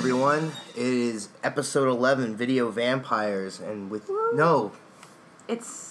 everyone. It is episode eleven, video vampires, and with no, It's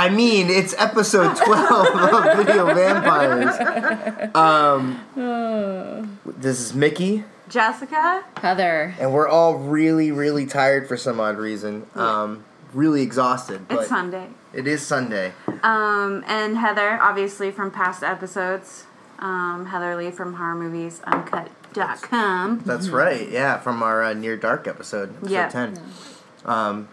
I mean it's episode twelve of video vampires. Um, this is Mickey, Jessica? Heather. and we're all really, really tired for some odd reason. Um, really exhausted, but It's Sunday. it is Sunday. Um, and Heather, obviously from past episodes. Um, Heather Lee from Horror Movies Uncut.com. That's right. Yeah, from our uh, near dark episode, episode Yeah. ten. Um,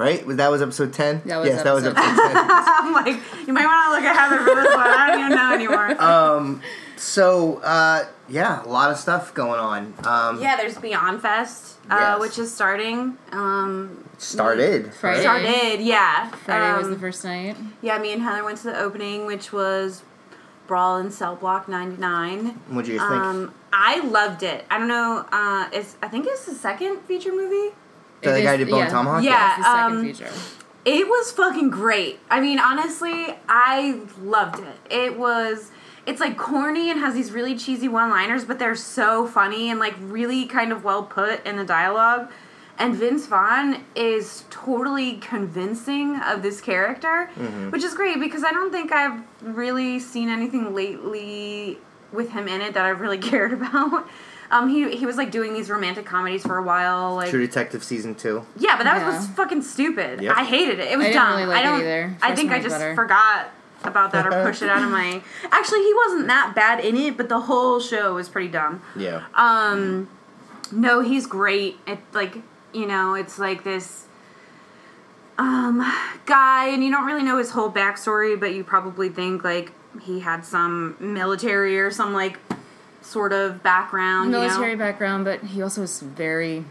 right? Was that was episode ten? That was yes, that was episode episode ten. I'm like, you might want to look at Heather for this one. I don't even know anymore. um, so uh, yeah, a lot of stuff going on. Um, yeah, there's Beyond Fest, uh, Yes. which is starting. Um, started. Friday. started, yeah. Friday was Um, the first night. Yeah, me and Heather went to the opening, which was Brawl in Cell Block 99. What do you think? Um, I loved it. I don't know. Uh, it's I think it's the second feature movie. So the It guy is- did Bone yeah. Tomahawk. Yeah. It's the second um, feature. It was fucking great. I mean, honestly, I loved it. It was. It's like corny and has these really cheesy one-liners, but they're so funny and like really kind of well put in the dialogue. And Vince Vaughn is totally convincing of this character, which is great because I don't think I've really seen anything lately with him in it that I've really cared about. Um, he he was like doing these romantic comedies for a while, like True Detective season two. yeah, but that Yeah. was fucking stupid. Yep. I hated it. It was I didn't dumb. really like I don't either. I think I just better. forgot about that or pushed it out of my. Actually, he wasn't that bad in it, but the whole show was pretty dumb. Yeah. Um, no, he's great. It like you know, it's like this um guy, and you don't really know his whole backstory, but you probably think like he had some military or some like sort of background. Military you know? background, but he also is very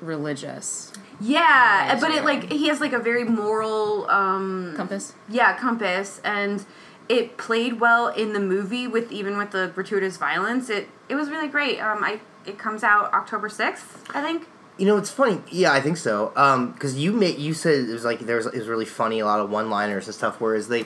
religious. Yeah, Right, but it like he has like a very moral um Compass. yeah compass and it played well in the movie with even with the gratuitous violence it it was really great um i it comes out october 6th i think You know, it's funny. Yeah, I think so. Um, because you made you said it was like there was it was really funny, a lot of one liners and stuff. Whereas they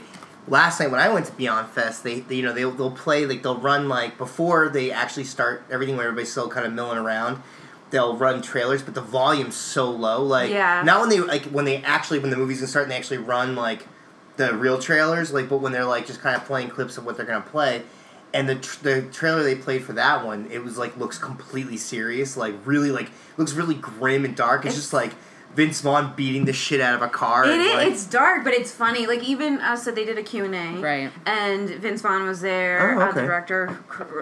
last night when I went to Beyond Fest, they, they you know they'll they'll play like they'll run like before they actually start everything where everybody's still kind of milling around. They'll run trailers, but the volume's so low. Like Yeah. not when they like when they actually when the movie's gonna start and they actually run like the real trailers. Like, but when they're like just kind of playing clips of what they're gonna play. And the tr- the trailer they played for that one, it was like looks completely serious, like really like looks really grim and dark. It's, It's- just like Vince Vaughn beating the shit out of a car. it and, is like, it's dark but it's funny like even uh, so they did a q&a Right. and vince vaughn was there Oh, uh, okay. the director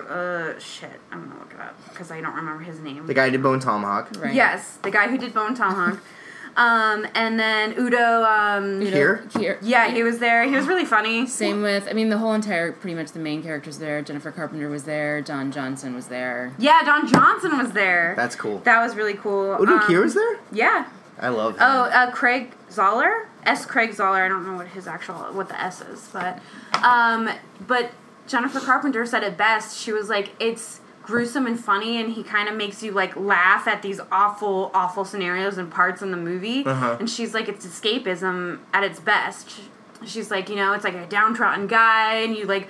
uh shit i'm gonna look it up because i don't remember his name the guy who did Bone Tomahawk. Right. yes the guy who did bone tomahawk um and then udo um Udo Here? Kier. yeah he was there he was really funny Same with, I mean, the whole entire, pretty much the main characters there. Jennifer Carpenter was there. Don Johnson was there. Yeah, Don Johnson was there. That's cool. that was really cool. Udo Um, Kier was there. Yeah. I love. Oh, uh, Craig Zahler, S. Craig Zahler. I don't know what his actual what the S is, but um, but Jennifer Carpenter said it best. She was like, it's gruesome and funny, and he kind of makes you like laugh at these awful, awful scenarios and parts in the movie. Uh-huh. And she's like, it's escapism at its best. She's like, you know, it's like a downtrodden guy, and you like,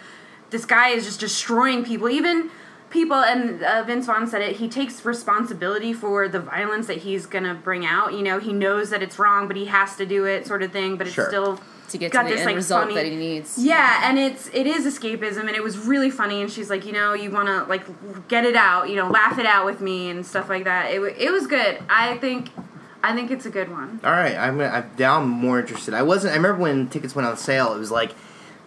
this guy is just destroying people, even people. And uh, Vince Vaughn said it. He takes responsibility for the violence that he's gonna bring out. You know, he knows that it's wrong, but he has to do it, sort of thing. But it's Sure. still To get got to the this end like result funny. that he needs. Yeah, and it's it is escapism, and it was really funny. And she's like, you know, you want to like get it out, you know, laugh it out with me and stuff like that. It it was good. I think I think it's a good one. All right, I'm, I'm now I'm more interested. I wasn't. I remember when tickets went on sale. It was like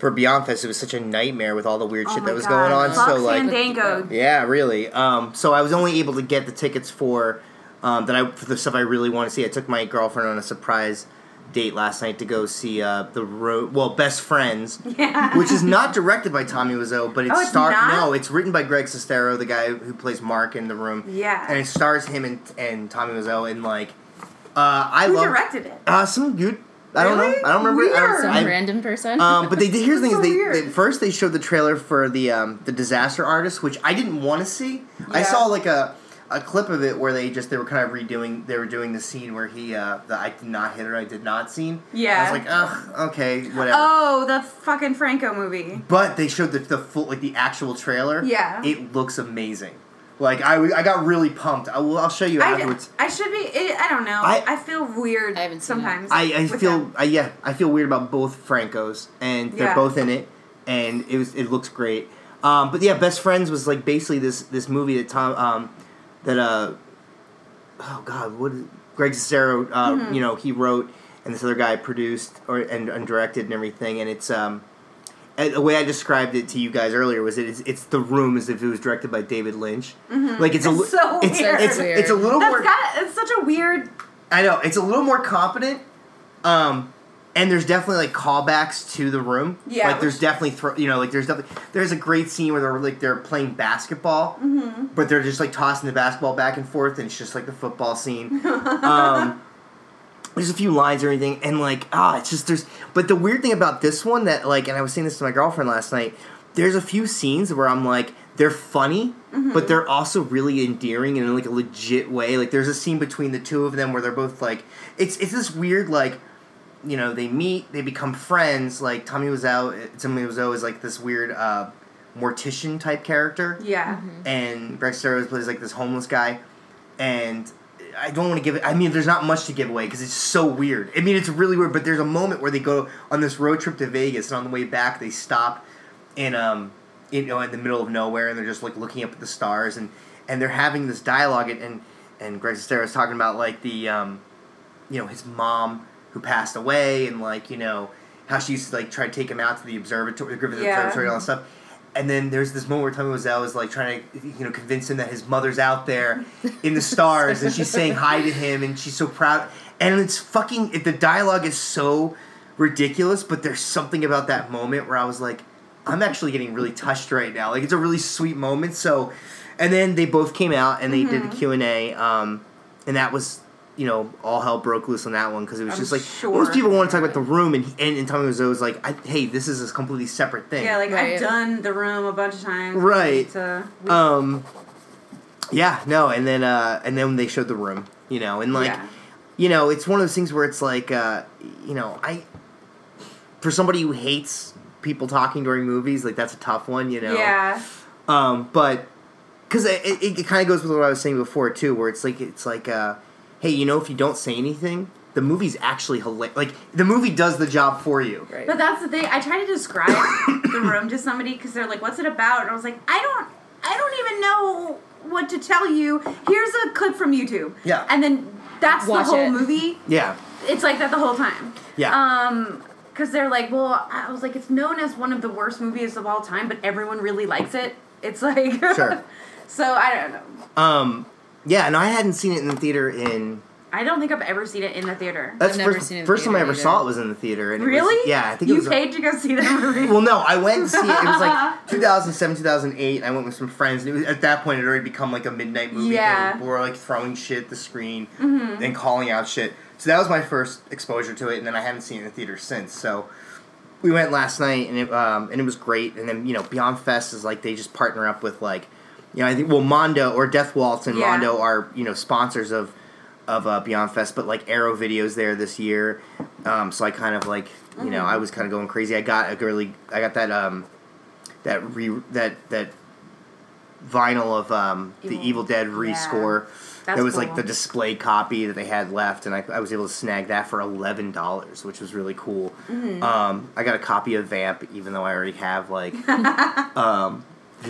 for Beyond Fest, it was such a nightmare with all the weird Oh shit that was God. going on. Fuck so like, Fandango. yeah, really. Um, so I was only able to get the tickets for um, that I for the stuff I really want to see. I took my girlfriend on a surprise date last night to go see uh, the road. Well, Best Friends, Yeah. which is not directed by Tommy Wiseau, but it's, Oh, no, it's written by Greg Sestero, the guy who plays Mark in the room. Yeah. and it stars him and and Tommy Wiseau, and like Uh, I Who love directed it? uh, some good. I don't Really? know. I don't remember. I don't- Weird. Some I- random person. um, but they did. Here's the thing: That's is so they, they first they showed the trailer for the um, the Disaster Artist, which I didn't want to see. I saw like a a clip of it where they just they were kind of redoing. They were doing the scene where he uh, the I did not hit her, I did not scene. Yeah. I was like, ugh, okay, whatever. Oh, the fucking Franco movie. But they showed the, the full like the actual trailer. Yeah. it looks amazing. Like I, I got really pumped. I will. I'll show you I, afterwards. I should be. It, I don't know. I- I, feel weird I haven't seen sometimes. I, I feel. I, yeah I feel weird about both Francos and they're Yeah. both in it and it was it looks great. Um, but yeah, Best Friends was like basically this this movie that Tom um, that uh oh god what is, Greg Sestero uh, Mm-hmm. you know he wrote and this other guy produced or and, and directed and everything and it's um and the way I described it to you guys earlier was it, it's, it's the room as if it was directed by David Lynch. Like it's a Mm-hmm. It's so it's, weird. it's, Weird. it's a little That's more got. It's such a weird. I know it's a little more competent, um, and there's definitely like callbacks to the room. Yeah. like there's definitely thro- you know like there's definitely there's a great scene where they're like they're playing basketball, Mm-hmm. but they're just like tossing the basketball back and forth, and it's just like the football scene. um, there's a few lines or anything, and like ah, it's just there's. But the weird thing about this one that like, and I was saying this to my girlfriend last night. There's a few scenes where I'm like, they're funny, Mm-hmm. but they're also really endearing in like a legit way. Like there's a scene between the two of them where they're both like, it's it's this weird like, you know, they meet, they become friends. Like Tommy was out, Tommy was always like this weird uh, mortician type character Yeah. and Greg Sestero plays like this homeless guy, and I don't want to give it. I mean, there's not much to give away because it's so weird. I mean, it's really weird. But there's a moment where they go on this road trip to Vegas, and on the way back, they stop in um, you know, in the middle of nowhere, and they're just like looking up at the stars, and and they're having this dialogue, and and, and Greg Sestero is talking about like the um, you know, his mom who passed away, and like you know how she used to like try to take him out to the observatory, the Griffith Yeah. Observatory, and all that stuff. And then there's this moment where Tommy Wiseau is like trying to, you know, convince him that his mother's out there in the stars, and she's saying hi to him, and she's so proud. And it's fucking. It, the dialogue is so ridiculous, but there's something about that moment where I was like, I'm actually getting really touched right now. Like it's a really sweet moment. So, and then they both came out and they did the Q and A, um, and that was. You know, all hell broke loose on that one because it was I'm just like sure. most people want to talk about the room, and and, and Tommy Wiseau was like, I, "Hey, this is a completely separate thing." Yeah, like Right. I've done the room a bunch of times. Right. To, Um. Yeah. No. And then. Uh. And then they showed the room. You know. And like. yeah. You know. It's one of those things where it's like. Uh. You know. I. For somebody who hates people talking during movies, like that's a tough one. You know. Yeah. Um. But. Because it, it, it kind of goes with what I was saying before too, where it's like it's like. Uh. Hey, you know, if you don't say anything, the movie's actually hilarious. Like the movie does the job for you. right. But that's the thing. I try to describe the room to somebody because they're like, "What's it about?" And I was like, "I don't, I don't even know what to tell you. Here's a clip from YouTube." Yeah. And then that's Watch the whole it. movie. Yeah. It's like that the whole time. Yeah. Um, because they're like, well, I was like, it's known as one of the worst movies of all time, but everyone really likes it. It's like, Sure. so I don't know. Um. Yeah. And I hadn't seen it in the theater in I don't think I've ever seen it in the theater. That's I've never first, seen it in first time I ever either. saw it was in the theater. And it was- really? yeah, I think you it was. paid to go see that movie. well, no, I went to see it. It was like 2007, 2008. I went with some friends. And it was, at that point, it had already become like a midnight movie. Yeah. thing. People were like throwing shit at the screen and calling out shit. So that was my first exposure to it, and then I haven't seen it in the theater since. So we went last night, and it um, and it was great. And then you know, Beyond Fest is like they just partner up with like, you know, I think well Mondo or Death Waltz and Yeah. Mondo are you know sponsors of of uh, Beyond Fest, but like Arrow Videos there this year. Um, so I kind of like you know I was kind of going crazy. I got a really I got that um that re that that vinyl of um the Evil- Evil Dead yeah. rescore. That's It was like the display copy that they had left, and I, I was able to snag that for eleven dollars, which was really cool. Mm-hmm. Um, I got a copy of Vamp, even though I already have like um,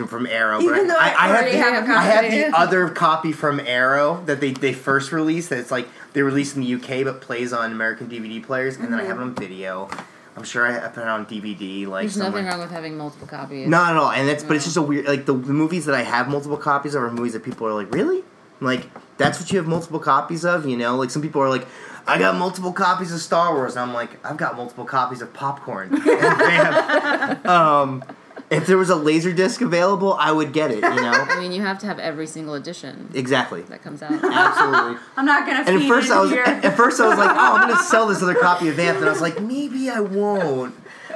from Arrow. but Even though I I, already have, have the, a I have the other copy from Arrow that they, they first released. That it's like they released in the UK, but plays on American DVD players, and then I have Mm-hmm. it on video. I'm sure I have it on DVD. Like There's somewhere. nothing wrong with having multiple copies. Not at all, and it's but it's just a weird like the, the movies that I have multiple copies of are movies that people are like, really, like that's what you have multiple copies of, you know? Like some people are like, I got multiple copies of Star Wars, and I'm like, I've got multiple copies of popcorn. and um, if there was a laser disc available, I would get it. You know, I mean, you have to have every single edition exactly, that comes out. absolutely. I'm not gonna. And at first in I was here. at first I was like, oh, I'm gonna sell this other copy of Vamp, and I was like, maybe I won't.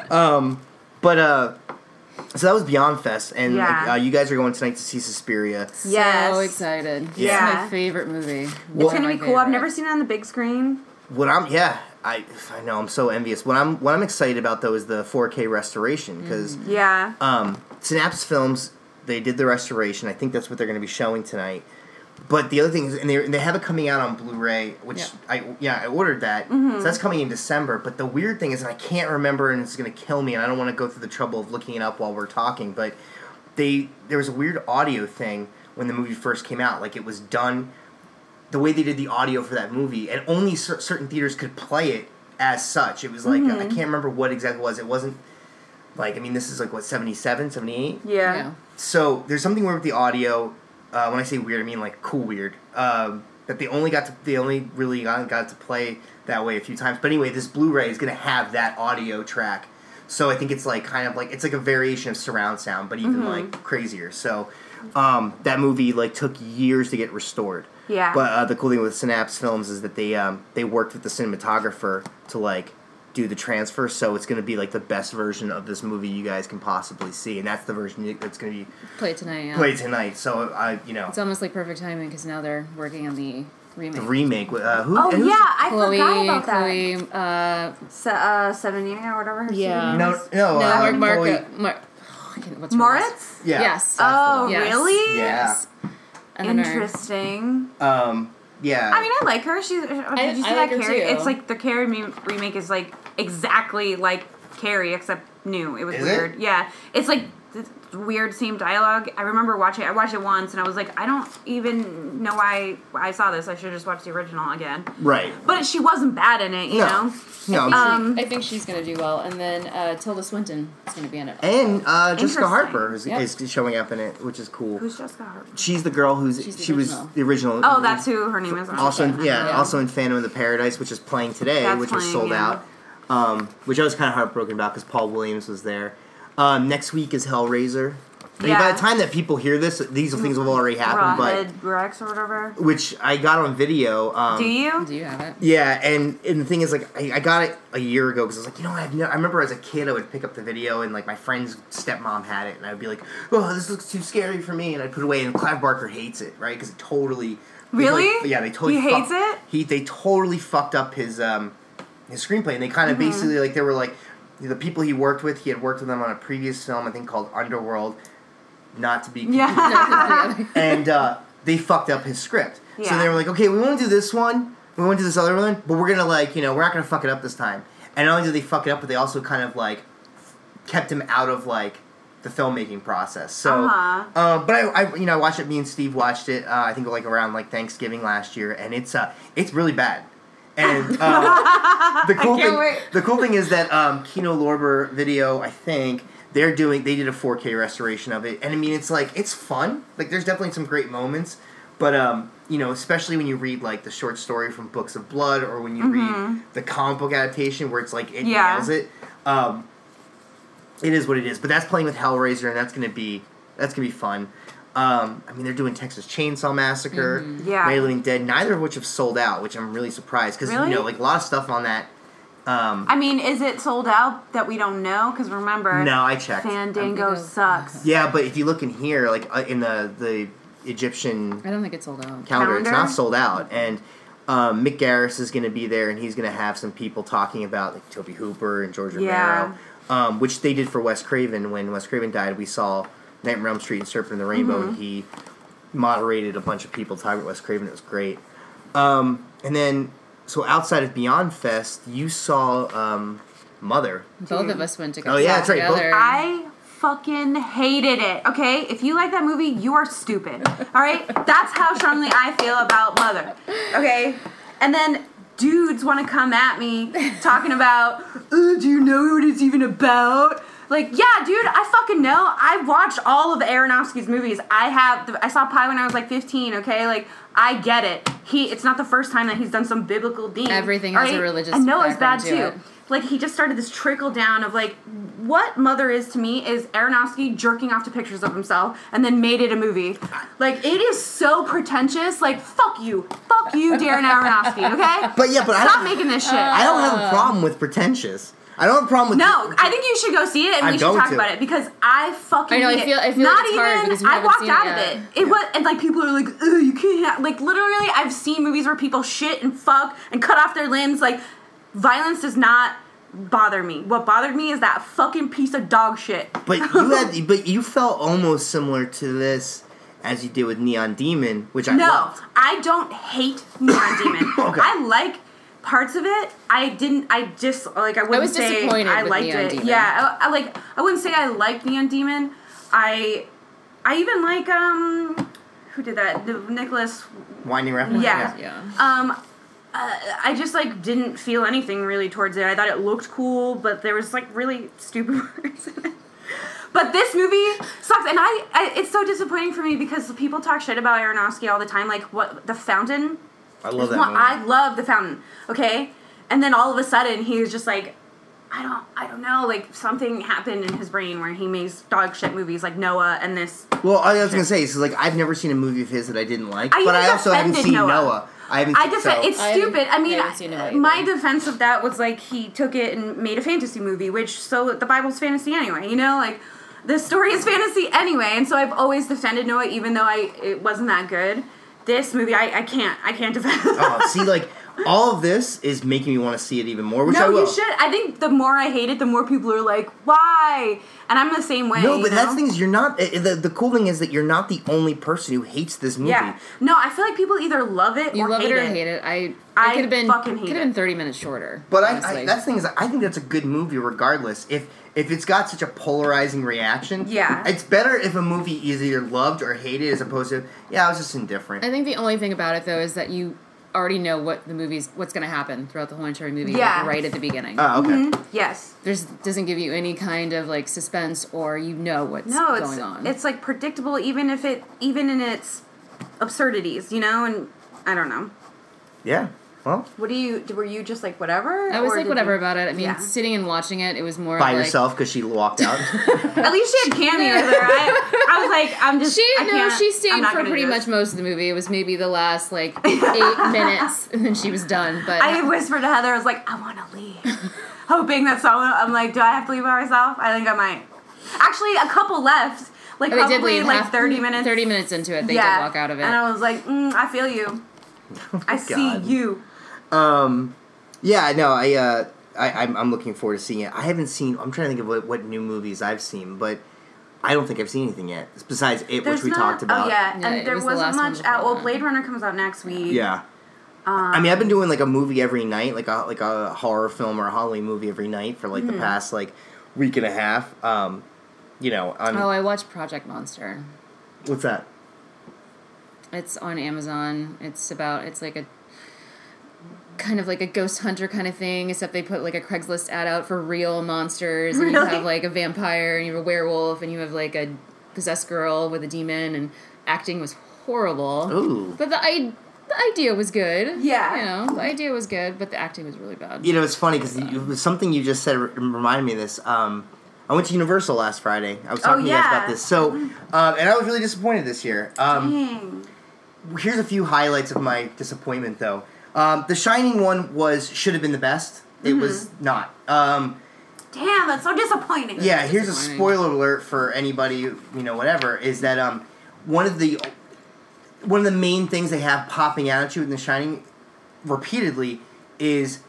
Um, but uh, so that was Beyond Fest, and like, Yeah. uh, you guys are going tonight to see Suspiria. Yes. So excited. This Yeah. is my favorite movie. It's gonna be My cool. I've never seen it on the big screen. What I'm yeah, I I know I'm so envious. What I'm what I'm excited about though is the 4K restoration because Yeah. um, Synapse Films they did the restoration. I think that's what they're going to be showing tonight. But the other thing is, and they they have it coming out on Blu-ray, which Yeah. I yeah I ordered that, Mm-hmm. so that's coming in December. But the weird thing is, and I can't remember, and it's going to kill me, and I don't want to go through the trouble of looking it up while we're talking. But they there was a weird audio thing when the movie first came out, like it was done the way they did the audio for that movie, and only cer- certain theaters could play it as such. It was like Mm-hmm. I can't remember what exactly it was. It wasn't like I mean this is like what 77, 78? Yeah. Yeah. So there's something weird with the audio. Uh, when I say weird, I mean like cool weird. Um, that they only got to they only really got, got to play that way a few times. But anyway, this Blu-ray is gonna have that audio track. So I think it's like kind of like it's like a variation of surround sound, but even like crazier. So um, that movie like took years to get restored. Yeah. But uh, the cool thing with Synapse Films is that they um, they worked with the cinematographer to like do the transfer, so it's going to be like the best version of this movie you guys can possibly see, and that's the version that's going to be Play tonight. Yeah. played tonight. So I, you know, It's almost like perfect timing because now they're working on the remake. the remake. with, Uh, who? Oh yeah, I Chloe, forgot about that. Chloe, uh, Se- uh, seven year or whatever. Her Yeah. name No, is. no, no, uh, Mark, Mark, Chloe- Mark, I can't- what's her Moretz. Yeah. Yes. Oh, Yes. really? Yeah. Yes. And then her- Interesting. Um. Yeah. I mean, I like her. She's. uh, Did I- you see I that like her Carrie? too. It's like the Carrie me- remake is like exactly like Carrie except new. It was Is it? weird. Yeah, it's like this weird same dialogue. I remember watching. I watched it once and I was like, I don't even know why I saw this. I should just watch the original again. right. But she wasn't bad in it, you No. know. No. Um, I think she's gonna do well, and then uh, Tilda Swinton is gonna be in it. and uh, Jessica Harper is, Yep. is showing up in it, which is cool. Who's Jessica Harper? She's the girl who's the she was the original. Oh, that's who her name is. also in, yeah, Yeah. also in Phantom of the Paradise, which is playing today, That's which was sold yeah. out. Um, which I was kind of heartbroken about because Paul Williams was there. Um, next week is Hellraiser. I mean, by the time that people hear this, these things have already happened. Rawhead Rex or whatever. Which I got on video. Um, Do you? Do you have it? Yeah, and, and the thing is, like, I, I got it a year ago because I was like, you know, what, I've no, I remember as a kid, I would pick up the video and like my friend's stepmom had it, and I'd be like, oh, this looks too scary for me, and I'd put it away. And Clive Barker hates it, right? Because it totally. they Really? totally- yeah, they totally. He hates fuck- it? He they totally fucked up his um his screenplay, and they kind of Mm-hmm. basically like they were like the people he worked with. He had worked with them on a previous film, I think called Underworld, not to be Yeah. and uh, they fucked up his script. So they were like, okay, we want to do this one, we want to do this other one, but we're gonna like, you know, we're not gonna fuck it up this time. And not only did they fuck it up, but they also kind of like kept him out of like the filmmaking process. So, Uh-huh. uh, but I, I, you know, I watched it. Me and Steve watched it. Uh, I think like around like Thanksgiving last year, and it's uh, it's really bad. And uh, the cool thing, wait. the cool thing is that um, Kino Lorber video, I think they're doing, they did a 4K restoration of it, and I mean, it's like it's fun. Like, there's definitely some great moments, but um, you know, especially when you read like the short story from Books of Blood, or when you read the comic book adaptation where it's like it Mm-hmm. Yeah. nails it. Um, it is what it is, but that's playing with Hellraiser, and that's gonna be that's gonna be fun. Um, I mean, they're doing Texas Chainsaw Massacre, Mm-hmm. Yeah. Night of Living Dead, neither of which have sold out, which I'm really surprised because Really? you know, like a lot of stuff on that. Um, I mean, is it sold out that we don't know? Because remember, no, I checked. Fandango I'm- sucks. Yeah, but if you look in here, like uh, in the the Egyptian I don't think it's sold out. calendar, it's not sold out, and um, Mick Garris is going to be there, and he's going to have some people talking about like Tobe Hooper and George Yeah. Romero, um, which they did for Wes Craven when Wes Craven died. We saw Nightmare on Elm Street and Serpent and the Rainbow, Mm-hmm. and he moderated a bunch of people talking about Wes Craven. It was great. Um, and then, so outside of Beyond Fest, you saw um, Mother. Both of us went to go Oh, yeah, that's right, both- I fucking hated it. Okay, if you like that movie, you are stupid. All right, that's how strongly I feel about Mother. Okay, and then dudes want to come at me talking about, uh, do you know what it's even about? Like, yeah, dude, I fucking know. I watched all of Aronofsky's movies. I have. I saw Pi when I was like 15. Okay, like I get it. He. It's not the first time that he's done some biblical theme. Everything has a religious I know it's bad background too it. like he just started this trickle down of like what Mother is to me is Aronofsky jerking off to pictures of himself and then made it a movie. Like it is so pretentious. Like fuck you, fuck you, Darren Aronofsky. Okay, But yeah, but I stop don't, making this uh, shit. I don't have a problem with pretentious. I don't have a problem with no, I think you should go see it and I'm we should going talk to. about it because I fucking I know, I hate feel- it. I feel Not like it's hard even because I haven't walked seen out it of yet. it. It was and like people are like, Ugh, you can't have like literally I've seen movies where people shit and fuck and cut off their limbs. Like violence does not bother me. What bothered me is that fucking piece of dog shit. But you had, but you felt almost similar to this as you did with Neon Demon, which I No, loved. I don't hate Neon Demon. Okay. I like parts of it. I didn't. I just like. I wouldn't was say disappointed I with liked Neon it. Demon. Yeah, I, I like. I wouldn't say I liked Neon Demon. I, I even like um, who did that? The Nicolas. Winding Refn. Yeah. Yeah. Um, uh, I just like didn't feel anything really towards it. I thought it looked cool, but there was like really stupid words in it. But this movie sucks, and I, I it's so disappointing for me because people talk shit about Aronofsky all the time. Like what the Fountain. I love that Well, movie. I love the Fountain. Okay, and then all of a sudden he was just like, I don't, I don't know, like something happened in his brain where he makes dog shit movies like Noah and this. well, I was gonna say, so like I've never seen a movie of his that I didn't like, I but even I also haven't defended seen Noah. Noah. I haven't. I just so, it's stupid. I mean, I seen my defense of that was like he took it and made a fantasy movie, which so the Bible's fantasy anyway. You know, like the story is fantasy anyway, and so I've always defended Noah, even though I it wasn't that good. This movie, I, I can't, I can't defend. oh, see, like all of this is making me want to see it even more, which I no, will. you should. I think the more I hate it, the more people are like, "Why?" And I'm the same way. No, but that's the thing is you're not. eh, The, the cool thing is that you're not the only person who hates this movie. Yeah. No, I feel like people either love it You or love hate it or it. hate it. I I could have been fucking hate could have been thirty minutes shorter. But I, I that's the thing is I think that's a good movie regardless. If if it's got such a polarizing reaction, Yeah. it's better if a movie is either loved or hated as opposed to yeah, I was just indifferent. I think the only thing about it though is that you already know what the movie's what's going to happen throughout the whole entire movie like, right at the beginning. Oh, okay. Mm-hmm. Yes. There's doesn't give you any kind of like suspense or you know what's No, it's going on. it's like predictable, even if it even in its absurdities, you know. And I don't know. Yeah. Well, What do you? Were you just like whatever? I was like whatever you- about it. I mean, Yeah. sitting and watching it, it was more by like, yourself because she walked out. At least she had cameos there. I, I was like, I'm just. She I no, can't- she stayed for pretty much most of the movie. It was maybe the last like eight minutes, and then she was done. But I whispered to Heather, I was like, I want to leave, hoping that someone. I'm like, do I have to leave by myself? I think I might. Actually, a couple left. Like they probably did like half- 30 minutes. Thirty minutes into it, they yeah. did walk out of it. And I was like, mm, I feel you. I see you. Um, yeah, no, I, uh, I, I'm, I'm looking forward to seeing it. I haven't seen. I'm trying to think of what, what new movies I've seen, but I don't think I've seen anything yet. Besides it, There's which we not, talked about. Oh yeah, Yeah, and there was wasn't last one much before out. Well. Blade Runner comes out next week. Yeah. I mean, I've been doing like a movie every night, like a like a horror film or a Halloween movie every night for like Hmm. the past like week and a half. Um, you know, on oh, I watched Project Monster. what's that? It's on Amazon. It's about it's like a kind of like a ghost hunter kind of thing, except they put like a Craigslist ad out for real monsters, and you have like a vampire, and you have a werewolf, and you have like a possessed girl with a demon, and acting was horrible. Ooh. But the I. The idea was good. Yeah. You know, the idea was good, but the acting was really bad. You know, it's funny because it was something you just said reminded me of this. Um, I went to Universal last Friday. I was Oh, talking to you guys about this. So, um, and I was really disappointed this year. Um, Dang. here's a few highlights of my disappointment, though. Um, the Shining one was should have been the best. It Mm-hmm. was not. Um, Damn, that's so disappointing. yeah, here's a spoiler alert for anybody you know, whatever. Is that um, one of the one of the main things they have popping out at you in The Shining repeatedly is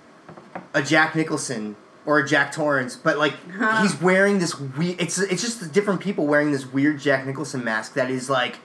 a Jack Nicholson or a Jack Torrance, but like he's wearing this weird. It's it's just different people wearing this weird Jack Nicholson mask that is like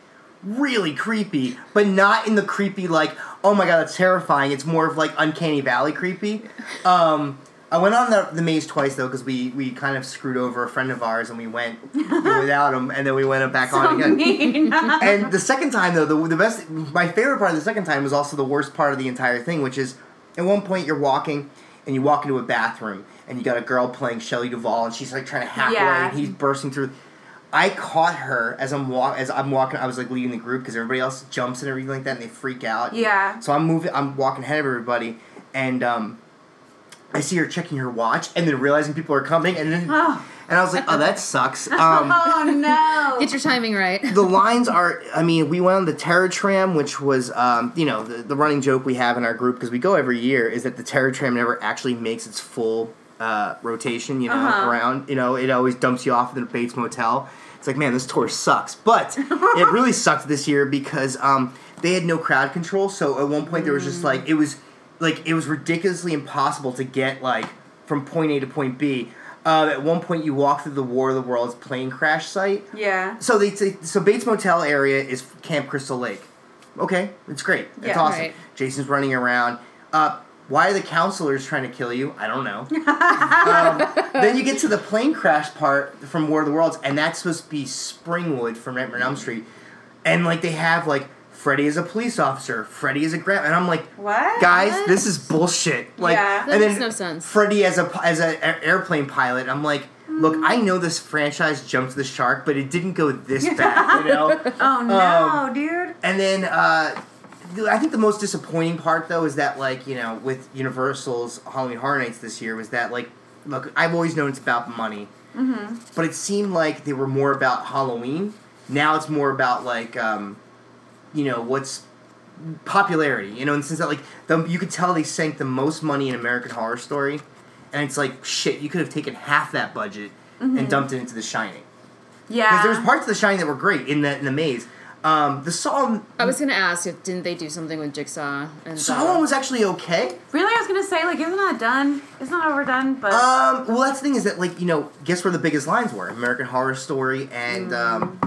really creepy, but not in the creepy like oh my god that's terrifying. It's more of like uncanny valley creepy. Um, I went on the, the maze twice though because we we kind of screwed over a friend of ours and we went without him and then we went back So on again. mean. And the second time though, the the best, my favorite part of the second time was also the worst part of the entire thing, which is at one point you're walking and you walk into a bathroom and you got a girl playing Shelley Duvall and she's like trying to hack Yeah. away and he's bursting through. I caught her as I'm walk as I'm walking. I was like leading the group because everybody else jumps and everything like that and they freak out. Yeah. So I'm moving. I'm walking ahead of everybody and um, I see her checking her watch and then realizing people are coming, and then Oh. and I was like, oh, that sucks. Um, Oh no! Get your timing right. the lines are i mean we went on the terror tram which was um, you know the, the running joke we have in our group because we go every year is that the terror tram never actually makes its full uh, rotation you know Uh-huh. around you know it always dumps you off at the bates motel it's like man this tour sucks but it really sucked this year because um, they had no crowd control so at one point there was just like it was like it was ridiculously impossible to get like from point a to point b uh, at one point you walk through the war of the worlds plane crash site yeah. so they say so Bates Motel area is Camp Crystal Lake. Okay, it's great. It's Yeah. awesome. Right. Jason's running around. Uh, why are the counselors trying to kill you? I don't know. um, then you get to the plane crash part from War of the Worlds, and that's supposed to be Springwood from Nightmare on Elm Street, and like they have like Freddy is a police officer, Freddy is a grand, and I'm like, What? guys, What? this is bullshit. Like, Yeah. That and makes then no sense. Freddy as a as an airplane pilot. I'm like, look, I know this franchise jumped the shark, but it didn't go this bad, you know. Oh no, Um, dude. And then uh, th- I think the most disappointing part though is that like you know with Universal's Halloween Horror Nights this year was that like look I've always known it's about money, mm-hmm. but it seemed like they were more about Halloween. Now it's more about like um, you know what's popularity. You know in the sense that like the, you could tell they sank the most money in American Horror Story, and it's like shit. You could have taken half that budget and dumped it into The Shining. Yeah. Because there was parts of The Shining that were great in the in the maze. Um, the Saw I was gonna ask if didn't they do something with Jigsaw and Saw one was actually okay. really, I was gonna say like, isn't that done? Isn't that overdone? But Um, well, that's the thing is that like you know, guess where the biggest lines were? American Horror Story and um,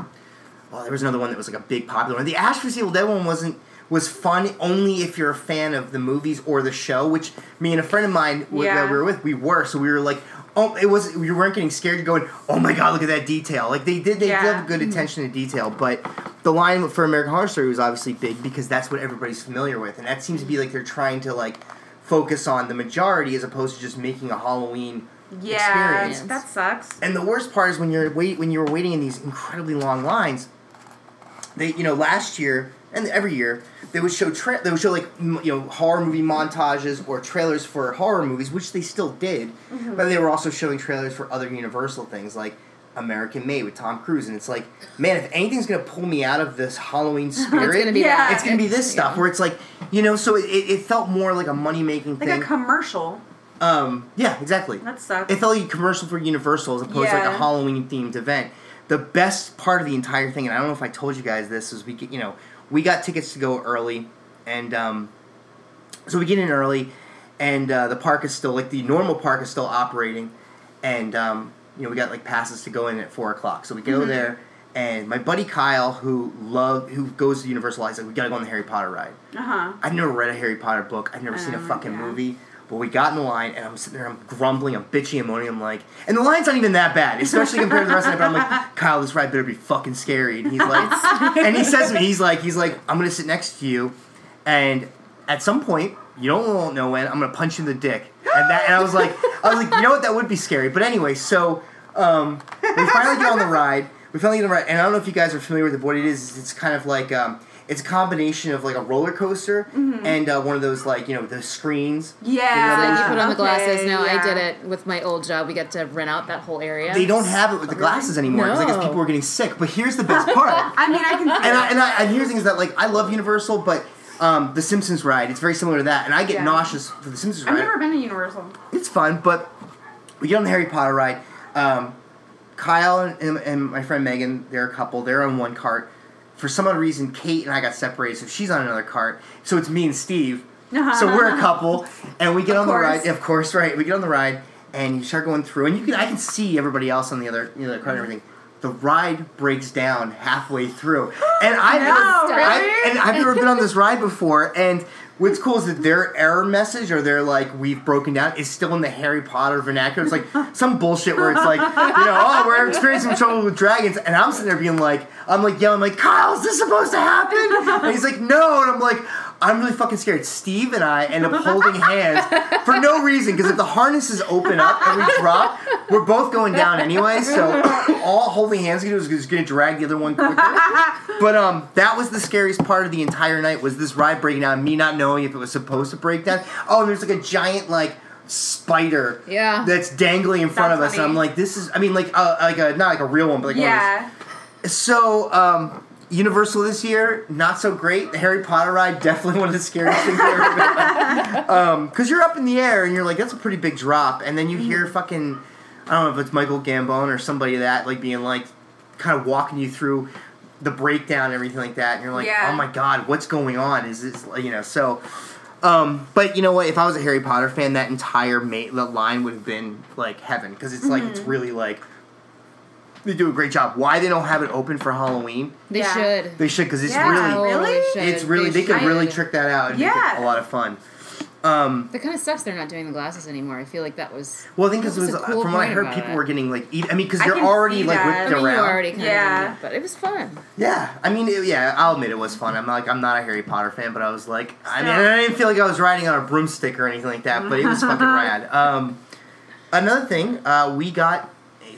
well, there was another one that was like a big popular one. The Ash vs Evil Dead one wasn't was fun only if you're a fan of the movies or the show. Which me and a friend of mine w- Yeah. that we were with, we were. So we were like, oh, it was we weren't getting scared. You're going, oh my god, look at that detail. Like they did, they Yeah. did have good attention to detail. But the line for American Horror Story was obviously big because that's what everybody's familiar with, and that seems to be like they're trying to like focus on the majority as opposed to just making a Halloween yeah, experience. that sucks. And the worst part is when you're wait when you were waiting in these incredibly long lines. They you know last year and every year they would show tra- they would show like m- you know horror movie montages or trailers for horror movies, which they still did, mm-hmm. but they were also showing trailers for other Universal things like American Made with Tom Cruise, and it's like man, if anything's gonna pull me out of this Halloween spirit, gonna be Yeah. it's gonna be this stuff Yeah. where it's like you know so it, it, felt more like a money making thing, Like thing. a commercial. um, yeah, exactly. That sucks. It felt like a commercial for Universal as opposed to like a Halloween themed event. The best part of the entire thing, and I don't know if I told you guys this, is we get you know we got tickets to go early, and um, so we get in early, and uh, the park is still like the normal park is still operating, and um, you know we got like passes to go in at four o'clock. So we go there, and my buddy Kyle, who love who goes to Universal, he's like, we gotta go on the Harry Potter ride. Uh huh. I've never read a Harry Potter book. I've never seen a Um, fucking yeah. movie. But we got in the line, and I'm sitting there, I'm grumbling, I'm bitchy and moaning. I'm like, and the line's not even that bad, especially compared to the rest of it. But I'm like, Kyle, this ride better be fucking scary. And he's like, and he says to me, he's like, he's like, I'm gonna sit next to you, and at some point, you don't know when, I'm gonna punch you in the dick. And that, and I was like, I was like, you know what, that would be scary. But anyway, so um, we finally get on the ride. We finally get on the ride, and I don't know if you guys are familiar with what it is. It's kind of like um, it's a combination of like a roller coaster and uh, one of those like you know the screens. Yeah. So you put on the glasses. Okay, Now I did it with my old job. We got to rent out that whole area. They don't have it with the glasses anymore because I guess people were getting sick. But here's the best part. I mean, I can see and I, and I and here's the thing is that like I love Universal, but um, the Simpsons ride it's very similar to that, and I get Yeah. nauseous for the Simpsons ride. I've ride. never been to Universal. it's fun, but we get on the Harry Potter ride. Um, Kyle and, and, and my friend Megan, they're a couple. They're on one cart. For some other reason, Kate and I got separated, so she's on another cart. So it's me and Steve. so we're a couple, and we get Of on the course. ride. Of course, right? We get on the ride, and you start going through, and you can I can see everybody else on the other you know, the cart and everything. The ride breaks down halfway through, and I've No, never, really? and I've never been on this ride before, and. What's cool is that their error message or their like we've broken down is still in the Harry Potter vernacular. It's like some bullshit where it's like you know oh we're experiencing trouble with dragons and I'm sitting there being like I'm like yelling like Kyle is this supposed to happen? And he's like no and I'm like I'm really fucking scared. Steve and I end up holding hands for no reason because if the harnesses open up and we drop, we're both going down anyway. So all holding hands is is going to drag the other one quicker. But um, that was the scariest part of the entire night was this ride breaking down, me not knowing if it was supposed to break down. Oh, and there's like a giant like spider Yeah. that's dangling in front That's of us, and I'm like, this is. I mean, like, uh, like a not like a real one, but like one of those Yeah. so, um, Universal this year, not so great. The Harry Potter ride, definitely one of the scariest things I've ever been. Because um, you're up in the air and you're like, that's a pretty big drop. And then you hear mm-hmm. fucking, I don't know if it's Michael Gambon or somebody that, like, being like, kind of walking you through the breakdown and everything like that. And you're like, Yeah. oh my god, what's going on? Is this, you know, so. Um, but you know what? If I was a Harry Potter fan, that entire ma- the line would have been like heaven because it's like it's mm-hmm. really like they do a great job. Why they don't have it open for Halloween? They Yeah. should. They should because it's Yeah, really really? It's really they, could really trick that out and make Yeah. it a lot of fun. Um, That kind of sucks. They're not doing the glasses anymore. I feel like that was. well, I think because That was was, a cool from what I heard, people it. were getting like eat. I mean, because I you're already like that. whipped I mean, you around. were already kind Yeah. of, but it was fun. Yeah, I mean, it, yeah, I'll admit it was fun. I'm like, I'm not a Harry Potter fan, but I was like, I mean, I didn't feel like I was riding on a broomstick or anything like that, but it was fucking rad. Um, another thing, uh, we got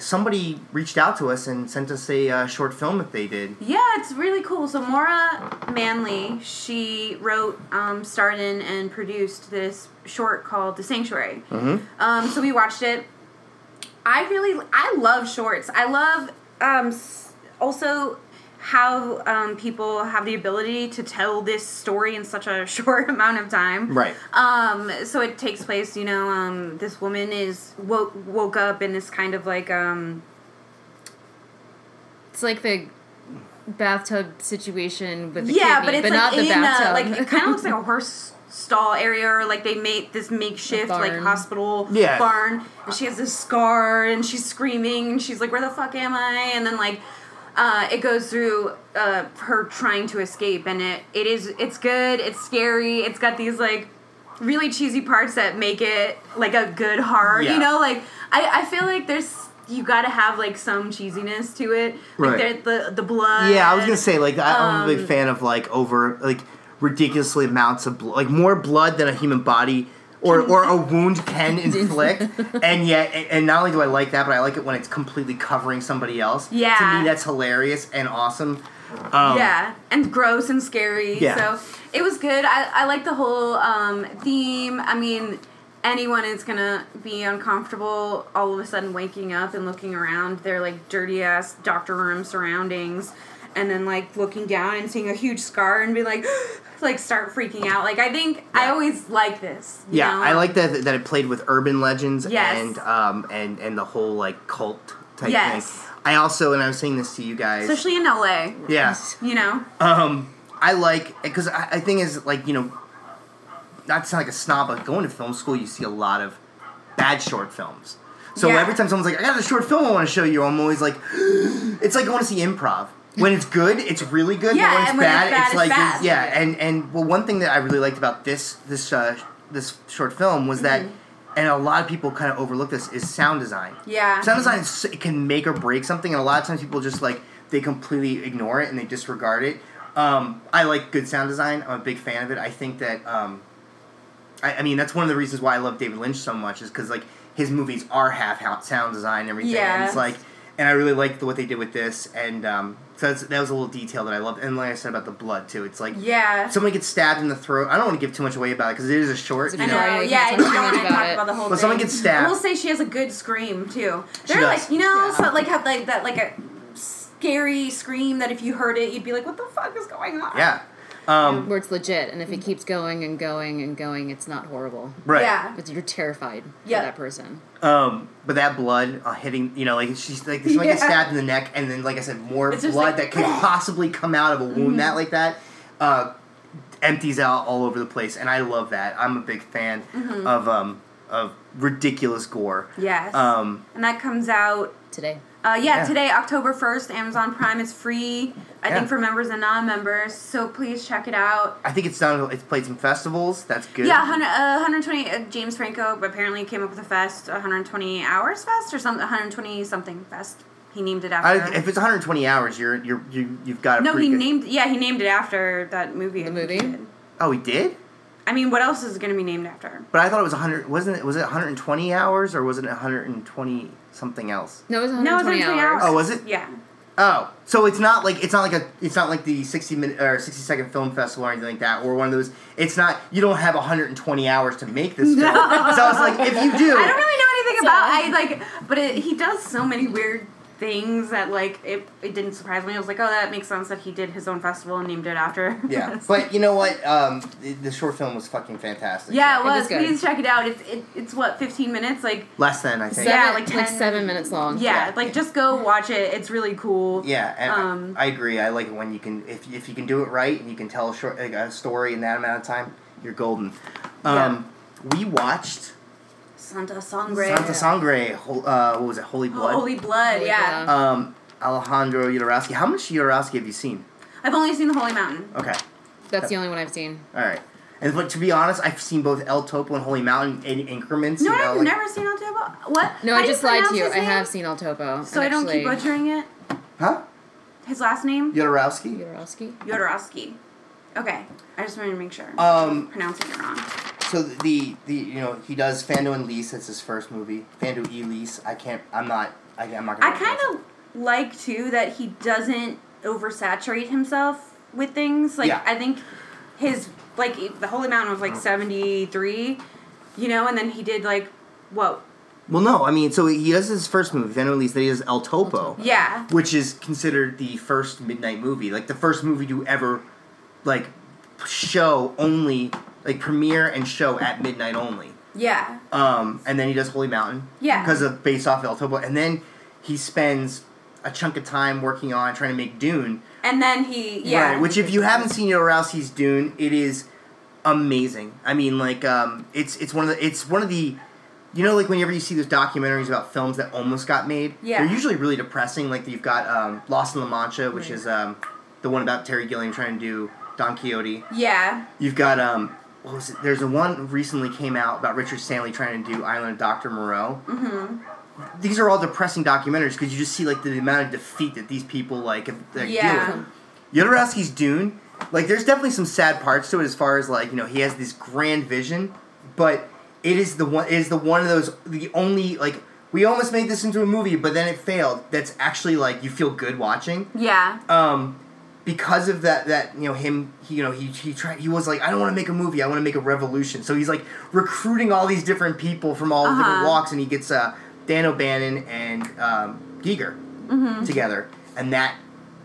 somebody reached out to us and sent us a uh, short film that they did. Yeah, it's really cool. So Maura Manley, she wrote, um, starred in, and produced this short called The Sanctuary. Mhm. Um, so we watched it. I really, I love shorts. I love um, also how um, people have the ability to tell this story in such a short amount of time. Right. Um, so it takes place, you know, um, this woman is woke woke up in this kind of like um It's like the bathtub situation with the yeah, kidney, but it's not like the in bathtub. a like it kind of looks like a horse stall area, or like they made this makeshift like barn. hospital Yeah. barn, and she has this scar, and she's screaming, and she's like, "Where the fuck am I?" And then like. Uh, it goes through uh, her trying to escape, and it, it is it's good. It's scary. It's got these like really cheesy parts that make it like a good horror. Yeah. You know, like I, I feel like there's you got to have like some cheesiness to it. Like Right. there- the the blood. Yeah, I was gonna say like I, I'm a big Um, fan of like over like ridiculously amounts of blood, like more blood than a human body or or a wound can inflict, and yet and, not only do I like that, but I like it when it's completely covering somebody else. yeah to me that's hilarious and awesome. Um, yeah, and gross and scary. Yeah. So it was good. I, I like the whole um, theme. I mean, anyone is gonna be uncomfortable all of a sudden waking up and looking around their like dirty ass doctor room surroundings, and then like looking down and seeing a huge scar and be like, like start freaking out. Like I think I always like this. Yeah, know? I like that that it played with urban legends Yes. and um and and the whole like cult type Yes. thing. I also and I was saying this to you guys. especially in LA. Yes, You know. Um, I like because I, I think is like you know, not to sound like a snob, but going to film school, you see a lot of bad short films. So Yeah. every time someone's like, "I got a short film I want to show you," I'm always like, "It's like going to see improv." When it's good, it's really good. Yeah, but when it's and when bad, it's bad, it's it's like bad. yeah. And and well, one thing that I really liked about this this uh, this short film was that, Mm-hmm. and a lot of people kind of overlook this is sound design. Yeah. Sound design is, it can make or break something, and a lot of times people just like they completely ignore it and they disregard it. Um, I like good sound design. I'm a big fan of it. I think that um, I, I mean that's one of the reasons why I love David Lynch so much is because like his movies are half sound design and everything. And Yeah. it's like, and I really liked the, what they did with this, and um, so that's, that was a little detail that I loved. And like I said about the blood too, it's like Yeah. somebody gets stabbed in the throat. I don't want to give too much away about it because it is a short. It's you I know. know. Yeah, can't you don't want to about talk it. about the whole But thing. someone gets stabbed. We'll say she has a good scream too. They're does. like, you know, Yeah. so like have like that like a scary scream that if you heard it, you'd be like, what the fuck is going on? Yeah. Um, where it's legit, and if it keeps going and going and going, it's not horrible. right. Yeah. But you're terrified Yeah. for that person. Um, but that blood uh, hitting, you know, like she's like somebody gets Yeah. stabbed in the neck, and then, like I said, more It's blood like, that could possibly come out of a wound that like that uh, empties out all over the place, and I love that. I'm a big fan of um of ridiculous gore. Yes. Um, and that comes out. Today. Uh, yeah, Yeah. today, October 1st, Amazon Prime is free, I Yeah. think, for members and non members. So please check it out. I think it's done. It's played some festivals. That's good. Yeah, 100, uh, 120. Uh, James Franco apparently came up with a fest, 120 hours fest or something, 120 something fest. He named it I, after. if it's 120 hours, you're you're you, you've got a no, he good- named. Yeah, he named it after that movie. The I think he movie? Oh, he did. I mean, what else is it going to be named after? But I thought it was 100. Wasn't it? Was it 120 hours or was it 120 something else? No, it was No, 120, it's 120 hours. hours. Oh, was it? Yeah. Oh, so it's not like it's not like a it's not like the sixty minute or sixty second film festival or anything like that, or one of those. It's not you don't have hundred and twenty hours to make this film. So I was like, if you do, I don't really know anything So- about. I like, but it, he does so many weird things that like it. It didn't surprise me. I was like, oh, that makes sense that he did his own festival and named it after. yeah. But you know what? Um, the, the short film was fucking fantastic. yeah, it It was was. Please check it out. It's it, it's what fifteen minutes. Like less than I think. Yeah, Seven- like like 10 seven minutes long. yeah, Yeah. like just go watch it. It's really cool. Yeah, and I- Um, I, agree. I like it when you can, if, if you can do it right and you can tell a short like a story in that amount of time, you're golden. Um, We watched Santa Sangre. Santa Sangre. hol- Uh, what was it? Holy Blood. Holy Blood. Holy yeah. Blood. Um, Alejandro Jodorowsky. How much Jodorowsky have you seen? I've only seen the Holy Mountain. Okay, That's the only one I've seen. all right. And but to be honest, I've seen both El Topo and Holy Mountain in increments. No, you know, I've like- never seen El Topo. What? No, How I just lied to you. I have seen El Topo. So I don't keep butchering it. Huh? His last name? Jodorowsky. Jodorowsky. Jodorowsky. Okay, I just wanted to make sure. Um, I'm pronouncing it wrong. So the the you know he does Fando and Lise. It's his first movie. Fando e Lise. I can't. I'm not. I, I'm not. I Gonna I kind of like too that he doesn't oversaturate himself with things. Like Yeah. I think his like the Holy Mountain was like seventy three, you know, and then he did like what? Well, no. I mean, so he does his first movie, Fando and Lise. Then he does El Topo. Yeah, which is considered the first midnight movie, like the first movie to ever, like, show only, like premiere and show at midnight only. yeah, Um, and then he does Holy Mountain, Yeah. because of based off El Topo, and then he spends a chunk of time working on trying to make Dune. and then he yeah, Right, which if you haven't seen Jodorowsky's Dune, it is amazing. I mean, like, um, it's it's one of the it's one of the you know, like whenever you see those documentaries about films that almost got made, Yeah. they're usually really depressing. Like you've got um, Lost in La Mancha, which Right. is um, the one about Terry Gilliam trying to do Don Quixote. yeah, You've got um, what was it? There's a one recently came out about Richard Stanley trying to do Island of Doctor Moreau. mm-hmm. These are all depressing documentaries because you just see like the amount of defeat that these people like, have- like Yeah. deal with. Jodorowsky's Dune, like there's definitely some sad parts to it as far as like you know he has this grand vision, but it is the one it is the one of those the only like we almost made this into a movie, but then it failed. That's actually like you feel good watching yeah, um, because of that that you know him he, you know he he tried he was like I don't want to make a movie I want to make a revolution so he's like recruiting all these different people from all the different Uh-huh. walks and he gets uh, Dan O'Bannon and um, Giger Mm-hmm. together and that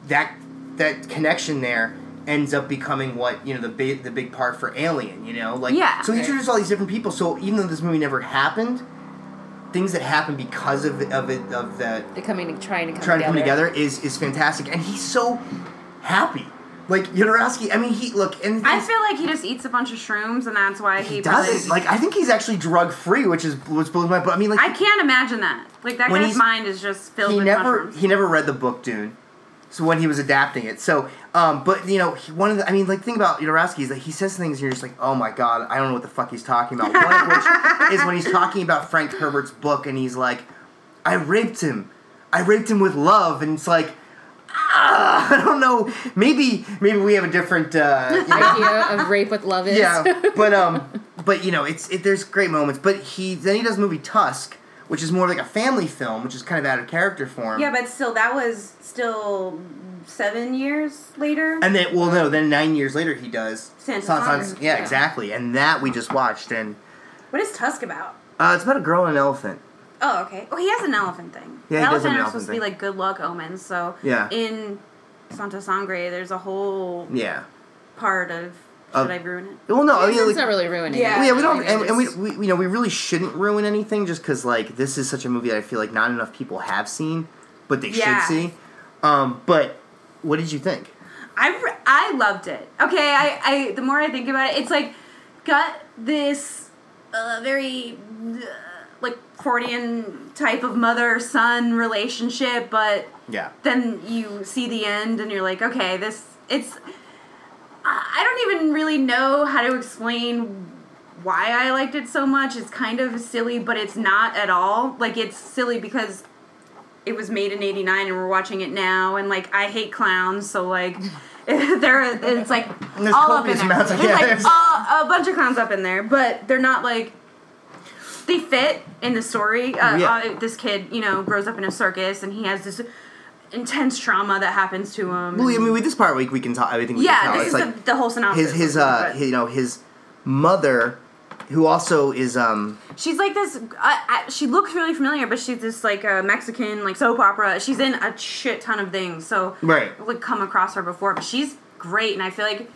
that that connection there ends up becoming what you know the big the big part for Alien you know like Yeah. so he introduced all these different people so even though this movie never happened things that happen because of of it of that They're coming, trying to come trying to come together. together is is fantastic, and he's so happy. Like Jodorowsky, I mean, he look and I feel like he just eats a bunch of shrooms, and that's why he, he does it. Like I think he's actually drug free, which is which blows my. But I mean, like I can't imagine that. Like that guy's mind is just filled he with never mushrooms. he never read the book Dune. So when he was adapting it, so um, but you know he, one of the I mean like the thing about Jodorowsky is that he says things and you're just like oh my god I don't know what the fuck he's talking about. One of which is when he's talking about Frank Herbert's book and he's like, I raped him, I raped him with love, and it's like. Ah, I don't know. Maybe, maybe we have a different. Uh, you know, idea of rape with love is. yeah, but um, but you know, it's it, there's great moments. But he then he does the movie Tusk, which is more like a family film, which is kind of out of character for him. Yeah, but still, that was still seven years later. and then well, no, then nine years later he does Santa Sans- Sans- yeah, Yeah. exactly, and that we just watched, and what is Tusk about? uh, it's about a girl and an elephant. Oh, okay. Oh, he has an elephant thing. Yeah, he the does have elephant an are elephant supposed to be like good luck omens. So Yeah. in Santa Sangre, there's a whole Yeah. part of. Of- Should I ruin it? Well, no, I mean, it's like, not really ruining Yeah. it. Well, yeah, we don't, and, and we, we, you know, we really shouldn't ruin anything just because, like, this is such a movie that I feel like not enough people have seen, but they Yeah. should see. Um, but what did you think? I, re- I loved it. Okay, I, I the more I think about it, it's like got this uh, very uh, like Freudian type of mother son relationship, but Yeah. then you see the end and you're like, okay, this it's. I don't even really know how to explain why I liked it so much. It's kind of silly, but it's not at all. Like it's silly because it was made in 89 and we're watching it now and like I hate clowns, so like there it's like all up in there. There's like there's- a, a bunch of clowns up in there, but they're not like they fit in the story. Uh, Yeah. uh, this kid, you know, grows up in a circus and he has this intense trauma that happens to him. Well, I mean, with this part, we, we can talk. I think we yeah, can this it's is like the, the whole synopsis. his his uh his, you know his mother, who also is um She's like this. Uh, she looks really familiar, but she's this like uh, Mexican like soap opera. She's in a shit ton of things, so Right. Like come across her before, but she's great, and I feel like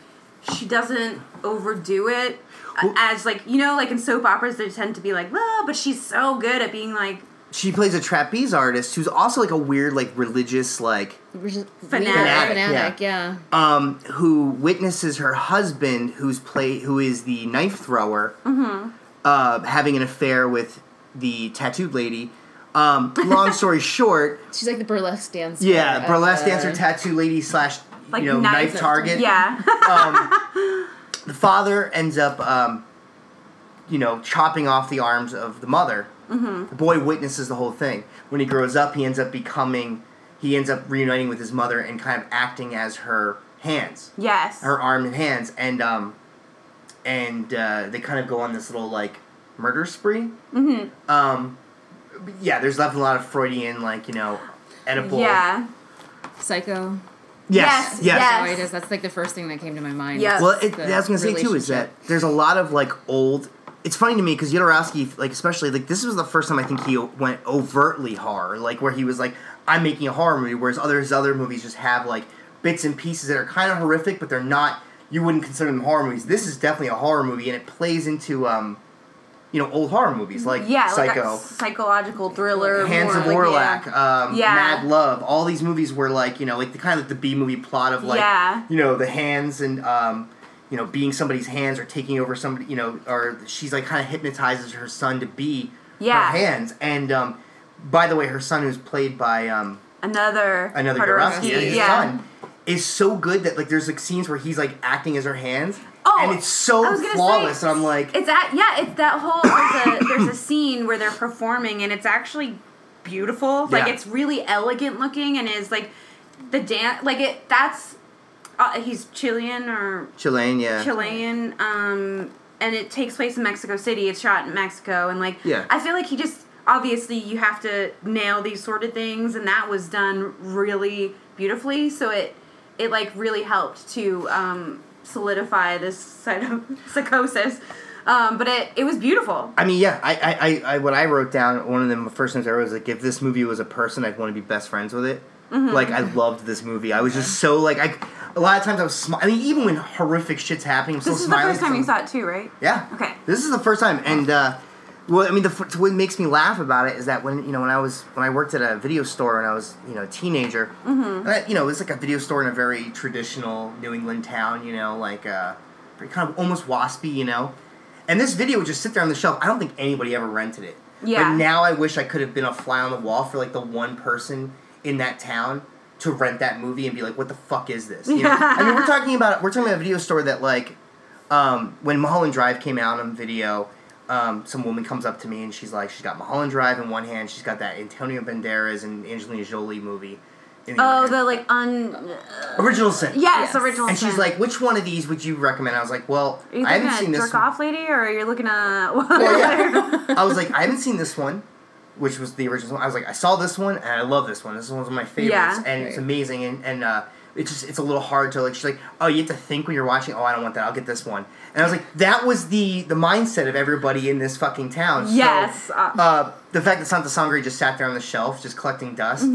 she doesn't overdo it. Well- as like you know, like in soap operas, they tend to be like, ah, but she's so good at being like she plays a trapeze artist who's also like a weird like religious like Fanatic. yeah, Fanatic, fanatic, yeah. um who witnesses her husband who's play who is the knife thrower Mm-hmm. uh having an affair with the tattooed lady um long story short She's like the burlesque dancer. yeah burlesque dancer tattoo lady slash like you know knife, knife- target Yeah, um, the father ends up, um, you know, chopping off the arms of the mother. Mm-hmm. The boy witnesses the whole thing. When he grows up, he ends up becoming, he ends up reuniting with his mother and kind of acting as her hands, yes, her arm and hands, and um, and uh, they kind of go on this little like murder spree. Mm-hmm. Um, yeah, there's definitely a lot of Freudian, like you know, Oedipal. yeah, Psycho. Yes. Yes, Yes. yes. How it is. That's like the first thing that came to my mind. Yeah. Well, it, The I was gonna say too is that there's a lot of like old. It's funny to me because Jodorowsky, like especially like this was the first time I think he went overtly horror, like where he was like, "I'm making a horror movie," whereas other his other movies just have like bits and pieces that are kind of horrific, but they're not. You wouldn't consider them horror movies. This is definitely a horror movie, and it plays into um, you know, old horror movies like yeah, Psycho. like psychological thriller. Hands more of like, Orlac, yeah. um, Yeah. Mad Love, all these movies were like you know like the kind of like the B movie plot of like Yeah. you know the hands and um, you know being somebody's hands or taking over somebody you know or she's like kind of hypnotizes her son to be Yeah. her hands and um, by the way her son who's played by um, another another Jodorowsky, Jodorowsky, his yeah. son is so good that like there's like scenes where he's like acting as her hands Oh, and it's so I was gonna flawless say, and I'm like It's at yeah, it's that whole there's a, there's a scene where they're performing and it's actually beautiful. Like Yeah. it's really elegant looking and is like the dance like it that's uh, he's Chilean or Chilean yeah Chilean um and it takes place in Mexico City. It's shot in Mexico and like Yeah. I feel like he just obviously you have to nail these sort of things and that was done really beautifully so it it like really helped to um solidify this side of psychosis. Um, but it, it was beautiful. I mean, yeah, I, I, I, I, what I wrote down, one of the first things I wrote was like, if this movie was a person, I'd want to be best friends with it. Like, I loved this movie. I was just so like, I, a lot of times I was, smi- I mean, even when horrific shit's happening, I'm still This is the smiling. first time you saw it too, right? Yeah. Okay. This is the first time, and uh, well, I mean, the what makes me laugh about it is that when you know when I was when I worked at a video store when I was you know a teenager, Mm-hmm. I, you know it was like a video store in a very traditional New England town, you know, like uh, kind of almost waspy, you know, and this video would just sit there on the shelf. I don't think anybody ever rented it. Yeah. But now I wish I could have been a fly on the wall for like the one person in that town to rent that movie and be like, what the fuck is this? You know? I mean, we're talking about we're talking about a video store that like um, when Mulholland Drive came out on video, um, some woman comes up to me and she's like, she's got Mulholland Drive in one hand, she's got that Antonio Banderas and Angelina Jolie movie. In the Oh, other the hand. like un. original sin. Yes, Yes. original. And she's like, which one of these would you recommend? I was like, well, Are you I looking haven't at seen this. jerk off lady, or you're looking at? Well, yeah. I was like, I haven't seen this one, which was the original one. I was like, I saw this one and I love this one. This one's one of my favorites, Yeah. and it's amazing. And and uh, it's just it's a little hard to like. She's like, oh, you have to think when you're watching. Oh, I don't want that. I'll get this one. And I was like, that was the the mindset of everybody in this fucking town. So, Yes. Uh, uh, the fact that Santa Sangre just sat there on the shelf, just collecting dust.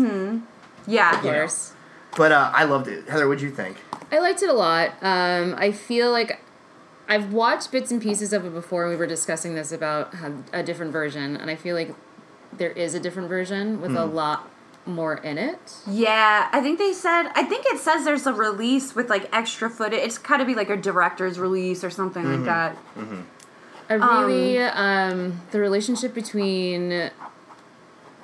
yeah. Of course. But uh, I loved it. Heather, what'd you think? I liked it a lot. Um, I feel like I've watched bits and pieces of it before. and We were discussing this about a different version, and I feel like there is a different version with a lot more in it. Yeah, I think they said. I think it says there's a release with like extra footage. It's got to be like a director's release or something like that. I really um, the relationship between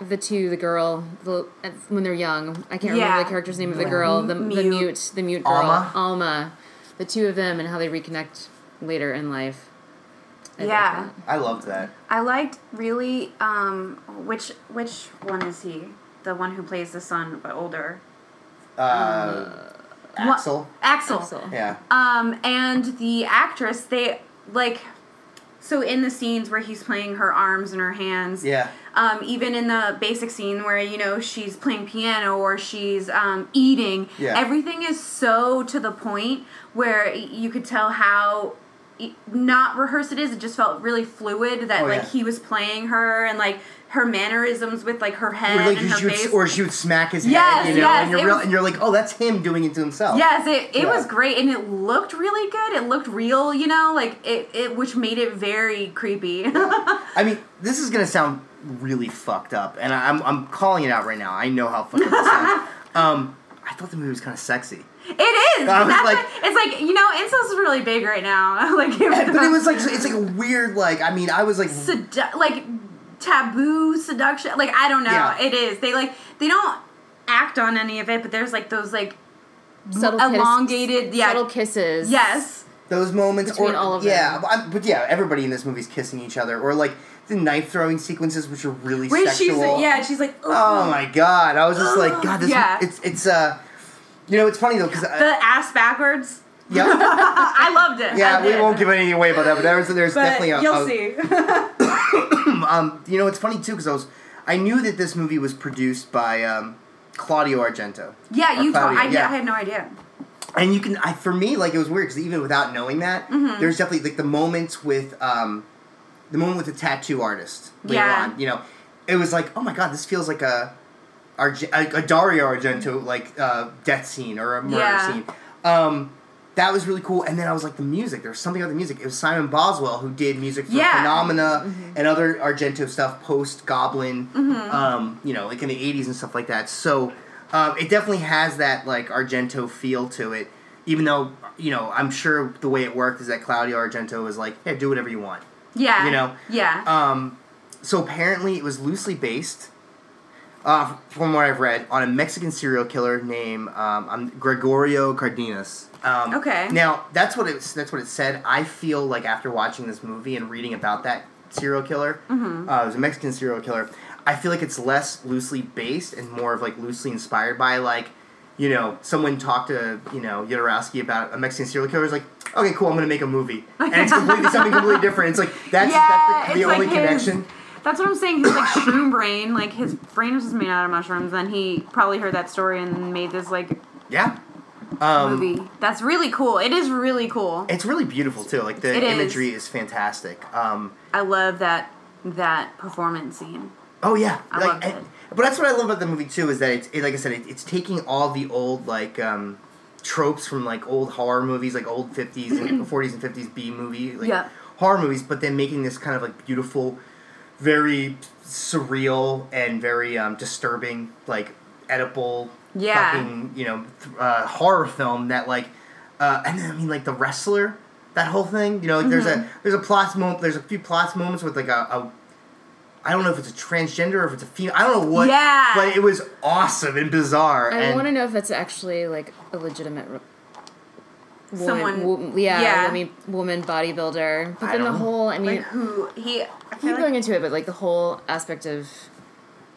the two, the girl, the, when they're young. I can't Yeah. remember the character's name of the girl, the, the Mute. mute, the mute girl, Alma? Alma. The two of them and how they reconnect later in life. I Yeah. that. I loved that. I liked really um which which one is he? The one who plays the son but older. Uh, What- Axel. Axel. Axel. Yeah. Um and the actress they like so in the scenes where he's playing her arms and her hands, Yeah. um, even in the basic scene where you know she's playing piano or she's um, eating, Yeah. everything is so to the point where you could tell how not rehearsed it is. It just felt really fluid that Oh, like yeah. he was playing her and like her mannerisms with like her head Or like and she her would, face. or she would smack his Yes, head, you know, yes, and you're real, was- and you're like, oh, that's him doing it to himself. Yes, it, it Yeah. was great and it looked really good. It looked real, you know, like it, it which made it very creepy. I mean, this is gonna sound really fucked up, and I- I'm I'm calling it out right now. I know how fucked up this sounds. Um, I thought the movie was kind of sexy, it is. I was like- what- it's like you know, incest is really big right now. like, but it was like it's like a weird like. I mean, I was like, sedu- like taboo seduction. Like I don't know. Yeah. It is. They like they don't act on any of it, but there's like those like Subtle kiss- elongated. yeah. subtle kisses. Yes. those moments Between or all of yeah, them. but, but yeah, everybody in this movie's kissing each other, or like the knife throwing sequences, which are really Where sexual. she's yeah, she's like Oh my god! I was just like, God, this. Yeah. It's it's uh, you know, it's funny though because the ass backwards. yeah, I loved it. yeah, we won't give anything away about that, but there's there's But definitely a, you'll a- see. Um, you know, it's funny too because I was, I knew that this movie was produced by um, Claudio Argento, yeah, you. Told, Claudia, I, yeah. I had no idea. and you can, I for me, like it was weird because even without knowing that, Mm-hmm. there's definitely like the moments with, um, the moment with the tattoo artist later Yeah. on. You know, it was like, oh my god, this feels like a, Arge- a, a Dario Argento like uh, death scene or a murder Yeah. scene. Um, that was really cool. And then I was like, the music. There was something about the music. It was Simon Boswell who did music for Yeah. Phenomena and other Argento stuff post Goblin, um, you know, like in the 80s and stuff like that. So um, it definitely has that like Argento feel to it. Even though, you know, I'm sure the way it worked is that Claudio Argento was like, yeah, do whatever you want. Yeah. You know, Yeah. Um, so apparently, it was loosely based, uh, from what I've read, on a Mexican serial killer named um, Gregorio Cardenas. Um, Okay. Now that's what it's that's what it said. I feel like after watching this movie and reading about that serial killer, Mm-hmm. uh, it was a Mexican serial killer. I feel like it's less loosely based and more of like loosely inspired by like. You know, someone talked to you know Jodorowsky about a Mexican serial killer. Is like, okay, cool, I'm gonna make a movie, and it's completely something completely different. It's like that's yeah, that's the, the only like his- connection. That's what I'm saying. He's like shroom brain. Like his brain was just made out of mushrooms. Then he probably heard that story and made this like Yeah. Um, movie. That's really cool. It is really cool. It's really beautiful too. Like the It is. imagery is fantastic. Um, I love that that performance scene. oh yeah, I like, loved it. but that's what I love about the movie too is that it's it, like I said, it, it's taking all the old like um, tropes from like old horror movies, like old fifties and forties and fifties B movie like Yeah. horror movies, but then making this kind of like beautiful, very surreal and very um, disturbing like edible, Yeah. fucking you know th- uh, horror film that like uh, and then I mean like the wrestler that whole thing you know like there's a Mm-hmm. there's a plot moment there's a few plot moments with like a, a I don't know if it's a transgender or if it's a female I don't know what Yeah. but it was awesome and bizarre I want to know if that's actually like a legitimate. Re- woman, Someone- wo- yeah, yeah. woman, woman bodybuilder. But I then the whole, I mean, Like who he? I I feel keep going into it, but like the whole aspect of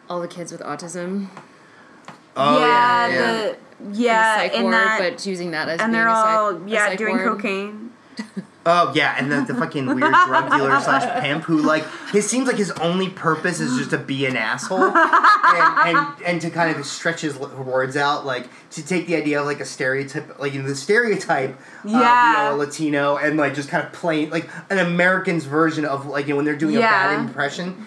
all the kids with autism, oh yeah, yeah, yeah. the yeah, psych in ward, that, but using that as and being they're a psych- all a yeah psych doing ward. cocaine. Oh yeah, and the, the fucking weird drug dealer slash pimp who like it seems like his only purpose is just to be an asshole and, and and to kind of stretch his words out, like to take the idea of like a stereotype, like you know, the stereotype of Yeah. you know, a Latino and like just kind of play like an American's version of like you know when they're doing a bad impression,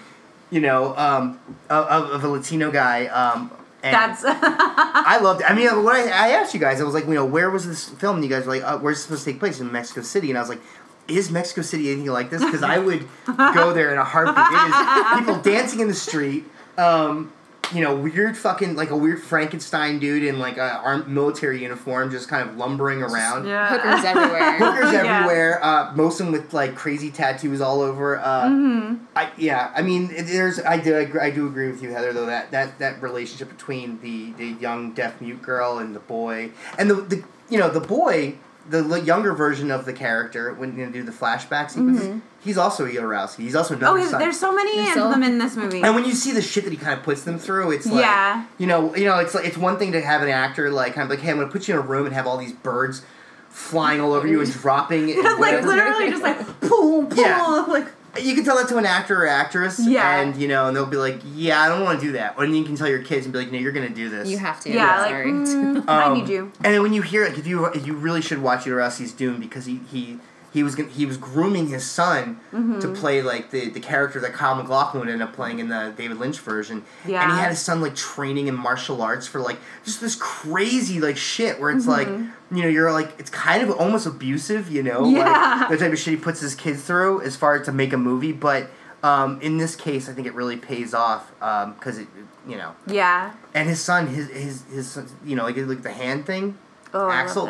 you know, um, of, of of a Latino guy. Um, and That's I loved it. I mean, what I, I asked you guys, I was like, you know, where was this film? And you guys were like, uh, where's it supposed to take place? In Mexico City. And I was like, is Mexico City anything like this? Because I would go there in a heartbeat. It is people dancing in the street. Um, you know, weird fucking, like a weird Frankenstein dude in like a armed military uniform just kind of lumbering around. yeah. Hookers everywhere. Hookers Yeah. everywhere. Uh, most of them with like crazy tattoos all over. Uh, Mm-hmm. I yeah. I mean, there's I do agree, I do agree with you, Heather. Though that that that relationship between the the young deaf mute girl and the boy, and the the you know the boy. The younger version of the character, when you do the flashback sequences, mm-hmm. he's also Jodorowsky. He's also Oh, another his- son. there's so many There's of so- them in this movie. And when you see the shit that he kind of puts them through, it's like, Yeah. you know, you know, it's like it's one thing to have an actor like kind of like, hey, I'm gonna put you in a room and have all these birds flying all over you and dropping. And like literally just like pull, pull, Yeah. like You can tell that to an actor or actress, Yeah. and you know, and they'll be like, "Yeah, I don't want to do that." And you can tell your kids and be like, "No, you're gonna do this." You have to. yeah, I'm like sorry. mm, I Um, need you. And then when you hear like if you if you really should watch it or else he's doomed because he he he was gonna, he was grooming his son Mm-hmm. to play like the the character that Kyle MacLachlan ended up playing in the David Lynch version. And he had his son like training in martial arts for like just this crazy like shit where it's like you know you're like it's kind of almost abusive you know Mm-hmm. Yeah. like the type of shit he puts his kids through as far as to make a movie but. Um, in this case, I think it really pays off because it, you know, Yeah. and his son, his his his, you know, like like the hand thing, Oh, Axel,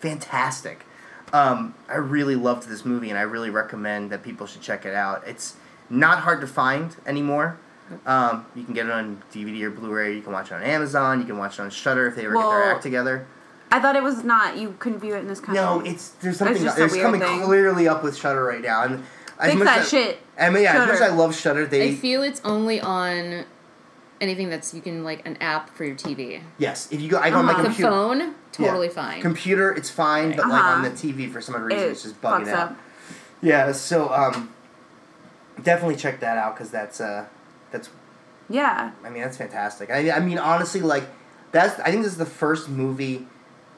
fantastic. Um, I really loved this movie, and I really recommend that people should check it out. It's not hard to find anymore. Um, you can get it on DVD or Blu-ray. You can watch it on Amazon. You can watch it on Shudder if they ever get their act together. I thought it was not. You couldn't view it in this country. No, it's there's something just a there's weird coming thing. clearly up with Shudder right now, and as Fix much that as, shit. I mean, yeah, as much as I love Shudder, they I feel it's only on anything that's you can like an app for your TV. yes. If you go, I go on my Uh-huh. The computer. phone, totally Yeah. fine. Computer, it's fine, but like on Uh-huh. the TV for some other reason, It it's just bugging fucks out. up. Yeah, so um, definitely check that out because that's uh, that's Yeah. I mean that's fantastic. I I mean honestly like that's I think this is the first movie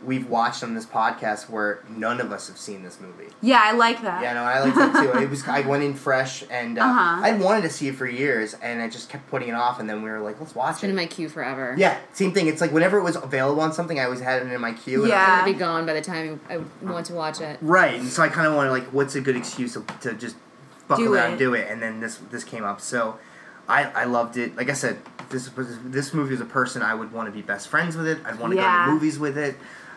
we've watched on this podcast where none of us have seen this movie. Yeah, I like that. Yeah, no, I like that too. It was I went in fresh and uh, Uh-huh. I wanted to see it for years and I just kept putting it off and then we were like let's watch It's been in my queue forever. yeah, same thing. It's like whenever it was available on something, I always had it in my queue. and I Yeah. like, It'll be gone by the time I want to watch it. Right, and so I kind of wanted like, what's a good excuse to, to just buckle Do down it. and do it, and then this this came up. So, I I loved it. Like I said, this was this movie is a person I would want to be best friends with it. I'd want to go to movies with it.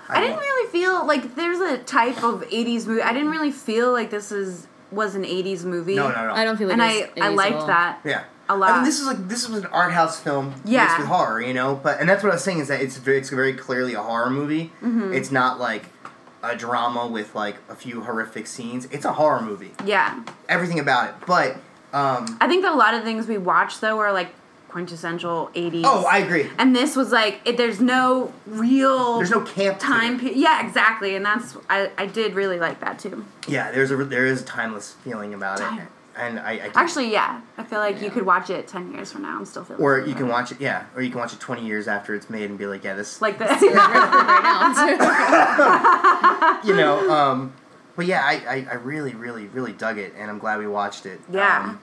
I didn't really feel like there's a type of '80s movie. I didn't really feel like this is was an '80s movie. No, no, no. I don't feel like this. And I it's I liked that. Yeah. A lot. I mean, this is like this was an art house film Yeah. mixed with horror, you know. But and that's what I was saying is that it's very it's very clearly a horror movie. Mm-hmm. It's not like a drama with like a few horrific scenes. It's a horror movie. Yeah, Everything about it, but. Um, I think that a lot of things we watched though were like quintessential '80s. oh, I agree. and this was like it, there's no real There's no camp time period. Yeah, exactly, and that's I I did really like that too. Yeah, there's a there is a timeless feeling about Time. it, and I, I Actually, yeah, I feel like you could watch it ten years from now and still feel. or you can watch it, yeah, or you can watch it twenty years after it's made and be like, yeah, this, like this. right now. you know, um, but yeah, I, I, I really, really, really dug it, and I'm glad we watched it. Yeah. Um,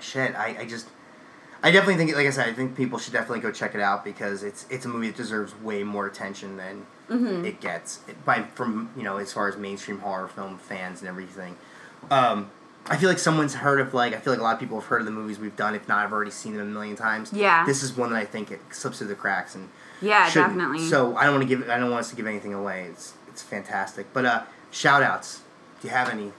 shit, I, I just, I definitely think, like I said, I think people should definitely go check it out because it's it's a movie that deserves way more attention than Mm-hmm. it gets by from you know as far as mainstream horror film fans and everything. Um, I feel like someone's heard of like I feel like a lot of people have heard of the movies we've done. If not, I've already seen them a million times. Yeah. This is one that I think it slips through the cracks and yeah, shouldn't. definitely. So I don't want to give I don't want us to give anything away. It's it's fantastic. But uh, shout outs. Do you have any?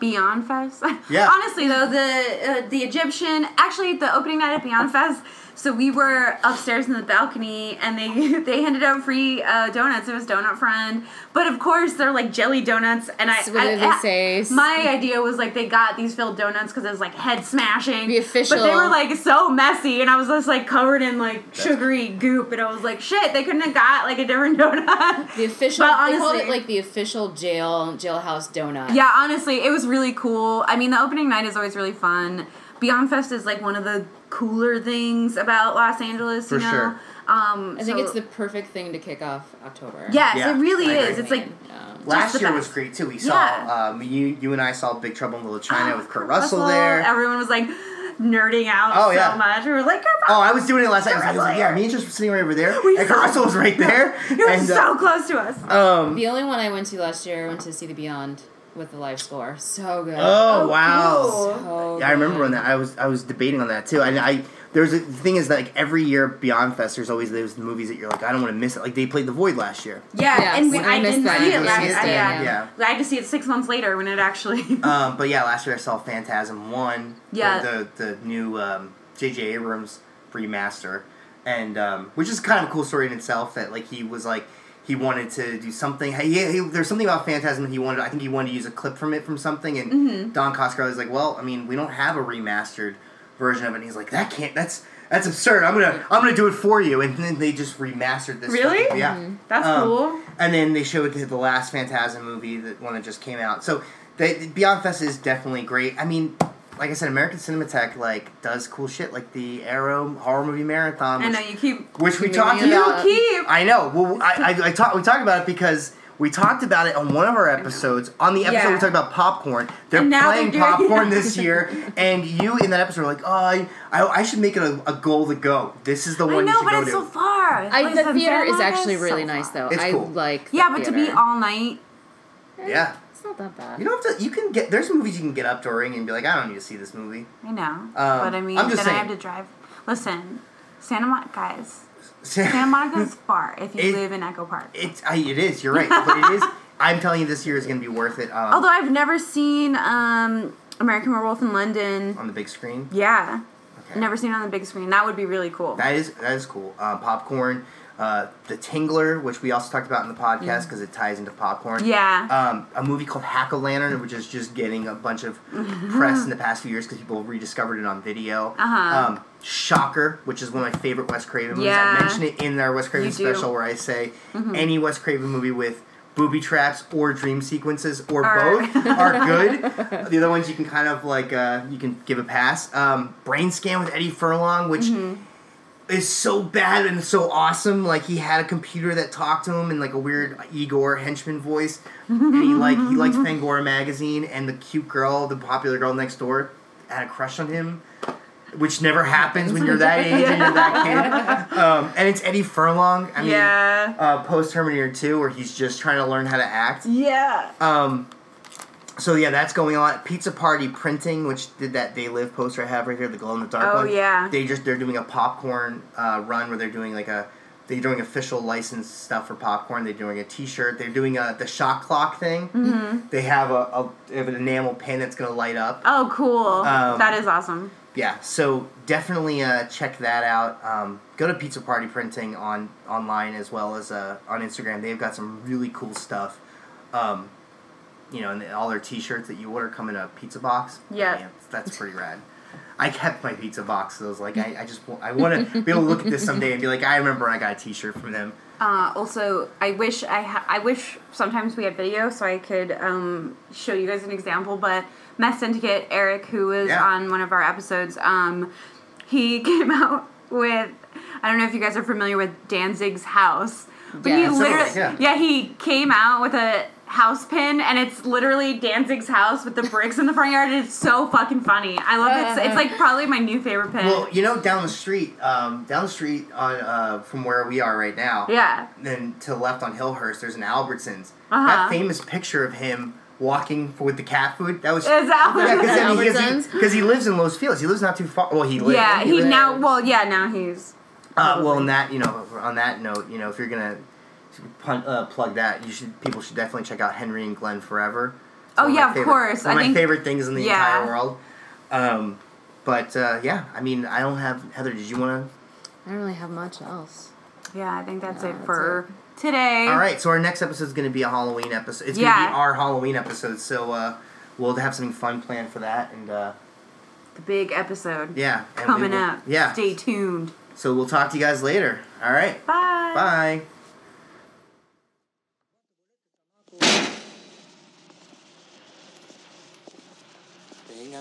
Beyond Fest. Yeah. Honestly, though, the uh, the Egyptian actually the opening night at Beyond Fest. So we were upstairs in the balcony, and they they handed out free uh, donuts. It was Donut Friend, but of course they're like jelly donuts. And I, what I- did they I- say? My idea was like they got these filled donuts because it was like head smashing. The official- but they were like so messy, and I was just like covered in like sugary goop, and I was like, shit, they couldn't have got like a different donut. The official, But they called it like the official jail jailhouse donut. Yeah, honestly, it was really cool. I mean, the opening night is always really fun. Beyond Fest is like one of the cooler things about Los Angeles, you For know. sure. Um, I think it's the perfect thing to kick off October. yes, Yeah, it really I is. agree. It's like Yeah. Last year best. was great too. We Yeah. saw um, you you and I saw Big Trouble in Little China with Kurt Russell, there. Everyone was like nerding out Oh, so yeah. much. We were like, Kurt Oh, I was doing it last night. I was, like, yeah, me and Just were sitting right over there, and Kurt Russell was right there. It was and, so uh, close to us. um, The only one I went to last year, I went to see the Beyond with the live score. So good. oh, Oh, wow. cool. So Yeah, I remember when that. I was I was debating on that too. And I there's a, the thing is that like every year Beyond Fest, there's always those movies that you're like, I don't want to miss it. Like they played The Void last year. Yeah, Yes, and we, I I, didn't that. see it last. year. I, yeah. yeah. I had to see it six months later when it actually. Um, but yeah, last year I saw Phantasm One. Yeah. The the, the new um, J.J. Abrams remaster, and um, which is kind of a cool story in itself. That like he was like he wanted to do something. He, he, there's something about Phantasm he wanted. I think he wanted to use a clip from it from something, and Mm-hmm. Don Coscarelli was like, "Well, I mean, we don't have a remastered version of it." And he's like, "That can't. That's." That's absurd. I'm gonna I'm gonna do it for you, and then they just remastered this. Really? yeah. That's Um, cool. and then they showed the, the last Phantasm movie, the one that just came out. So they, Beyond Fest is definitely great. I mean, like I said, American Cinematheque like does cool shit, like the Arrow horror movie marathon. I which- know you keep. which we You talked keep- about. keep. I know. Well, I, I, I talk, we talked about it because we talked about it on one of our episodes. On the episode we Yeah. talked about popcorn. They're playing they're doing- popcorn this year, and you in that episode were like, "Oh, I, I, I should make it a, a goal to go. This is the one I you know, should but go it's to." so far. I, Like, the theater is Monica actually really so nice, though. It's I cool. like. the Yeah, but to be all night. yeah, it's not that bad. you don't have to. You can get. There's movies you can get up during and be like, "I don't need to see this movie." I know, but I mean, I'm just then I have saying. to drive. Listen, Santa Monica, guys. Santa Monica's far if you It- live in Echo Park. It's. I, it is. You're right, but it is. I'm telling you, this year is going to be worth it. Um, Although I've never seen um, American Werewolf in London. on the big screen. Yeah, Okay. never seen it on the big screen. That would be really cool. That is that is cool. Um, popcorn, uh, the Tingler, which we also talked about in the podcast because it ties into popcorn. Yeah. Um, a movie called Hack-O-Lantern, which is just getting a bunch of press in the past few years because people rediscovered it on video. Uh-huh. Um, Shocker, which is one of my favorite Wes Craven movies. Yeah. I mentioned it in our Wes Craven. Mm-hmm. special where I say any Wes Craven movie with booby traps or dream sequences or Are- both are good. the other ones you can kind of like uh, you can give a pass. Um, Brainscan with Eddie Furlong, which Mm-hmm. Is so bad and so awesome. Like he had a computer that talked to him in like a weird Igor henchman voice, and he like he liked Fangoria magazine, and the cute girl, the popular girl next door, had a crush on him. Which never happens when you're that age and you're that kid. Um, and it's Eddie Furlong. I mean, yeah. uh, post Terminator 2, where he's just trying to learn how to act. yeah. Um, so yeah, that's going on. Pizza Party Printing, which did that They Live poster I have right here, the glow in the dark Oh, one. yeah. They just they're doing a popcorn uh, run where they're doing like a they're doing official licensed stuff for popcorn. They're doing a T-shirt. They're doing a the shot clock thing. Mm-hmm. They have a, a they have an enamel pin that's gonna light up. Oh, cool. Um, that is awesome. Yeah, so definitely uh, check that out. Um, go to Pizza Party Printing on online as well as uh, on Instagram. They've got some really cool stuff. Um, you know, and all their T-shirts that you order come in a pizza box. Yeah. Man, that's pretty rad. I kept my pizza box, so I was like, I, I just I want to be able to look at this someday and be like, I remember I got a T-shirt from them. Uh, also, I wish I ha- I wish sometimes we had video so I could um, show you guys an example. But Meth Syndicate Eric, who was Yeah. on one of our episodes, um, he came out with I don't know if you guys are familiar with Danzig's house, but Yeah. he literally yeah. yeah he came out with a house pin and it's literally Danzig's house with the bricks in the front yard. It's so fucking funny. I love it. It's, it's like probably my new favorite pin. Well, you know, down the street, um, down the street on uh, from where we are right now. yeah. then to the left on Hillhurst, there's an Albertsons. Uh-huh. That famous picture of him walking with the cat food. That was Is that yeah, because Albertsons? he, 'cause he lives in Los Feliz. He lives not too far. Well, he lives. Yeah, he lives- now. Well, yeah, now he's. Uh, well, on that, you know, on that note, you know, if you're gonna pun, uh, plug that, you should people should definitely check out Henry and Glenn Forever. It's Oh, one of yeah, of favorite- course. One of I my think- favorite things in the yeah. entire world. Um, but uh, yeah, I mean, I don't have Heather. Did you want to? I don't really have much else. Yeah, I think that's Yeah, it that's for today. All right, so our next episode is going to be a Halloween episode. It's going to be our Halloween episode. So uh, we'll have something fun planned for that, and uh, The big episode yeah, coming will- up. Yeah. Stay tuned. So we'll talk to you guys later. All right. Bye. Bye.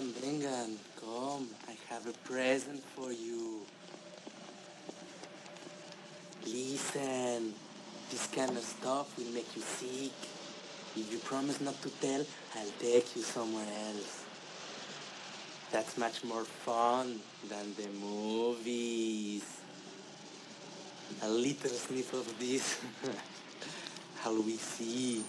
Vengan, vengan, come. I have a present for you. Listen, this kind of stuff will make you sick. If you promise not to tell, I'll take you somewhere else. That's much more fun than the movies. A little sniff of this. How we see.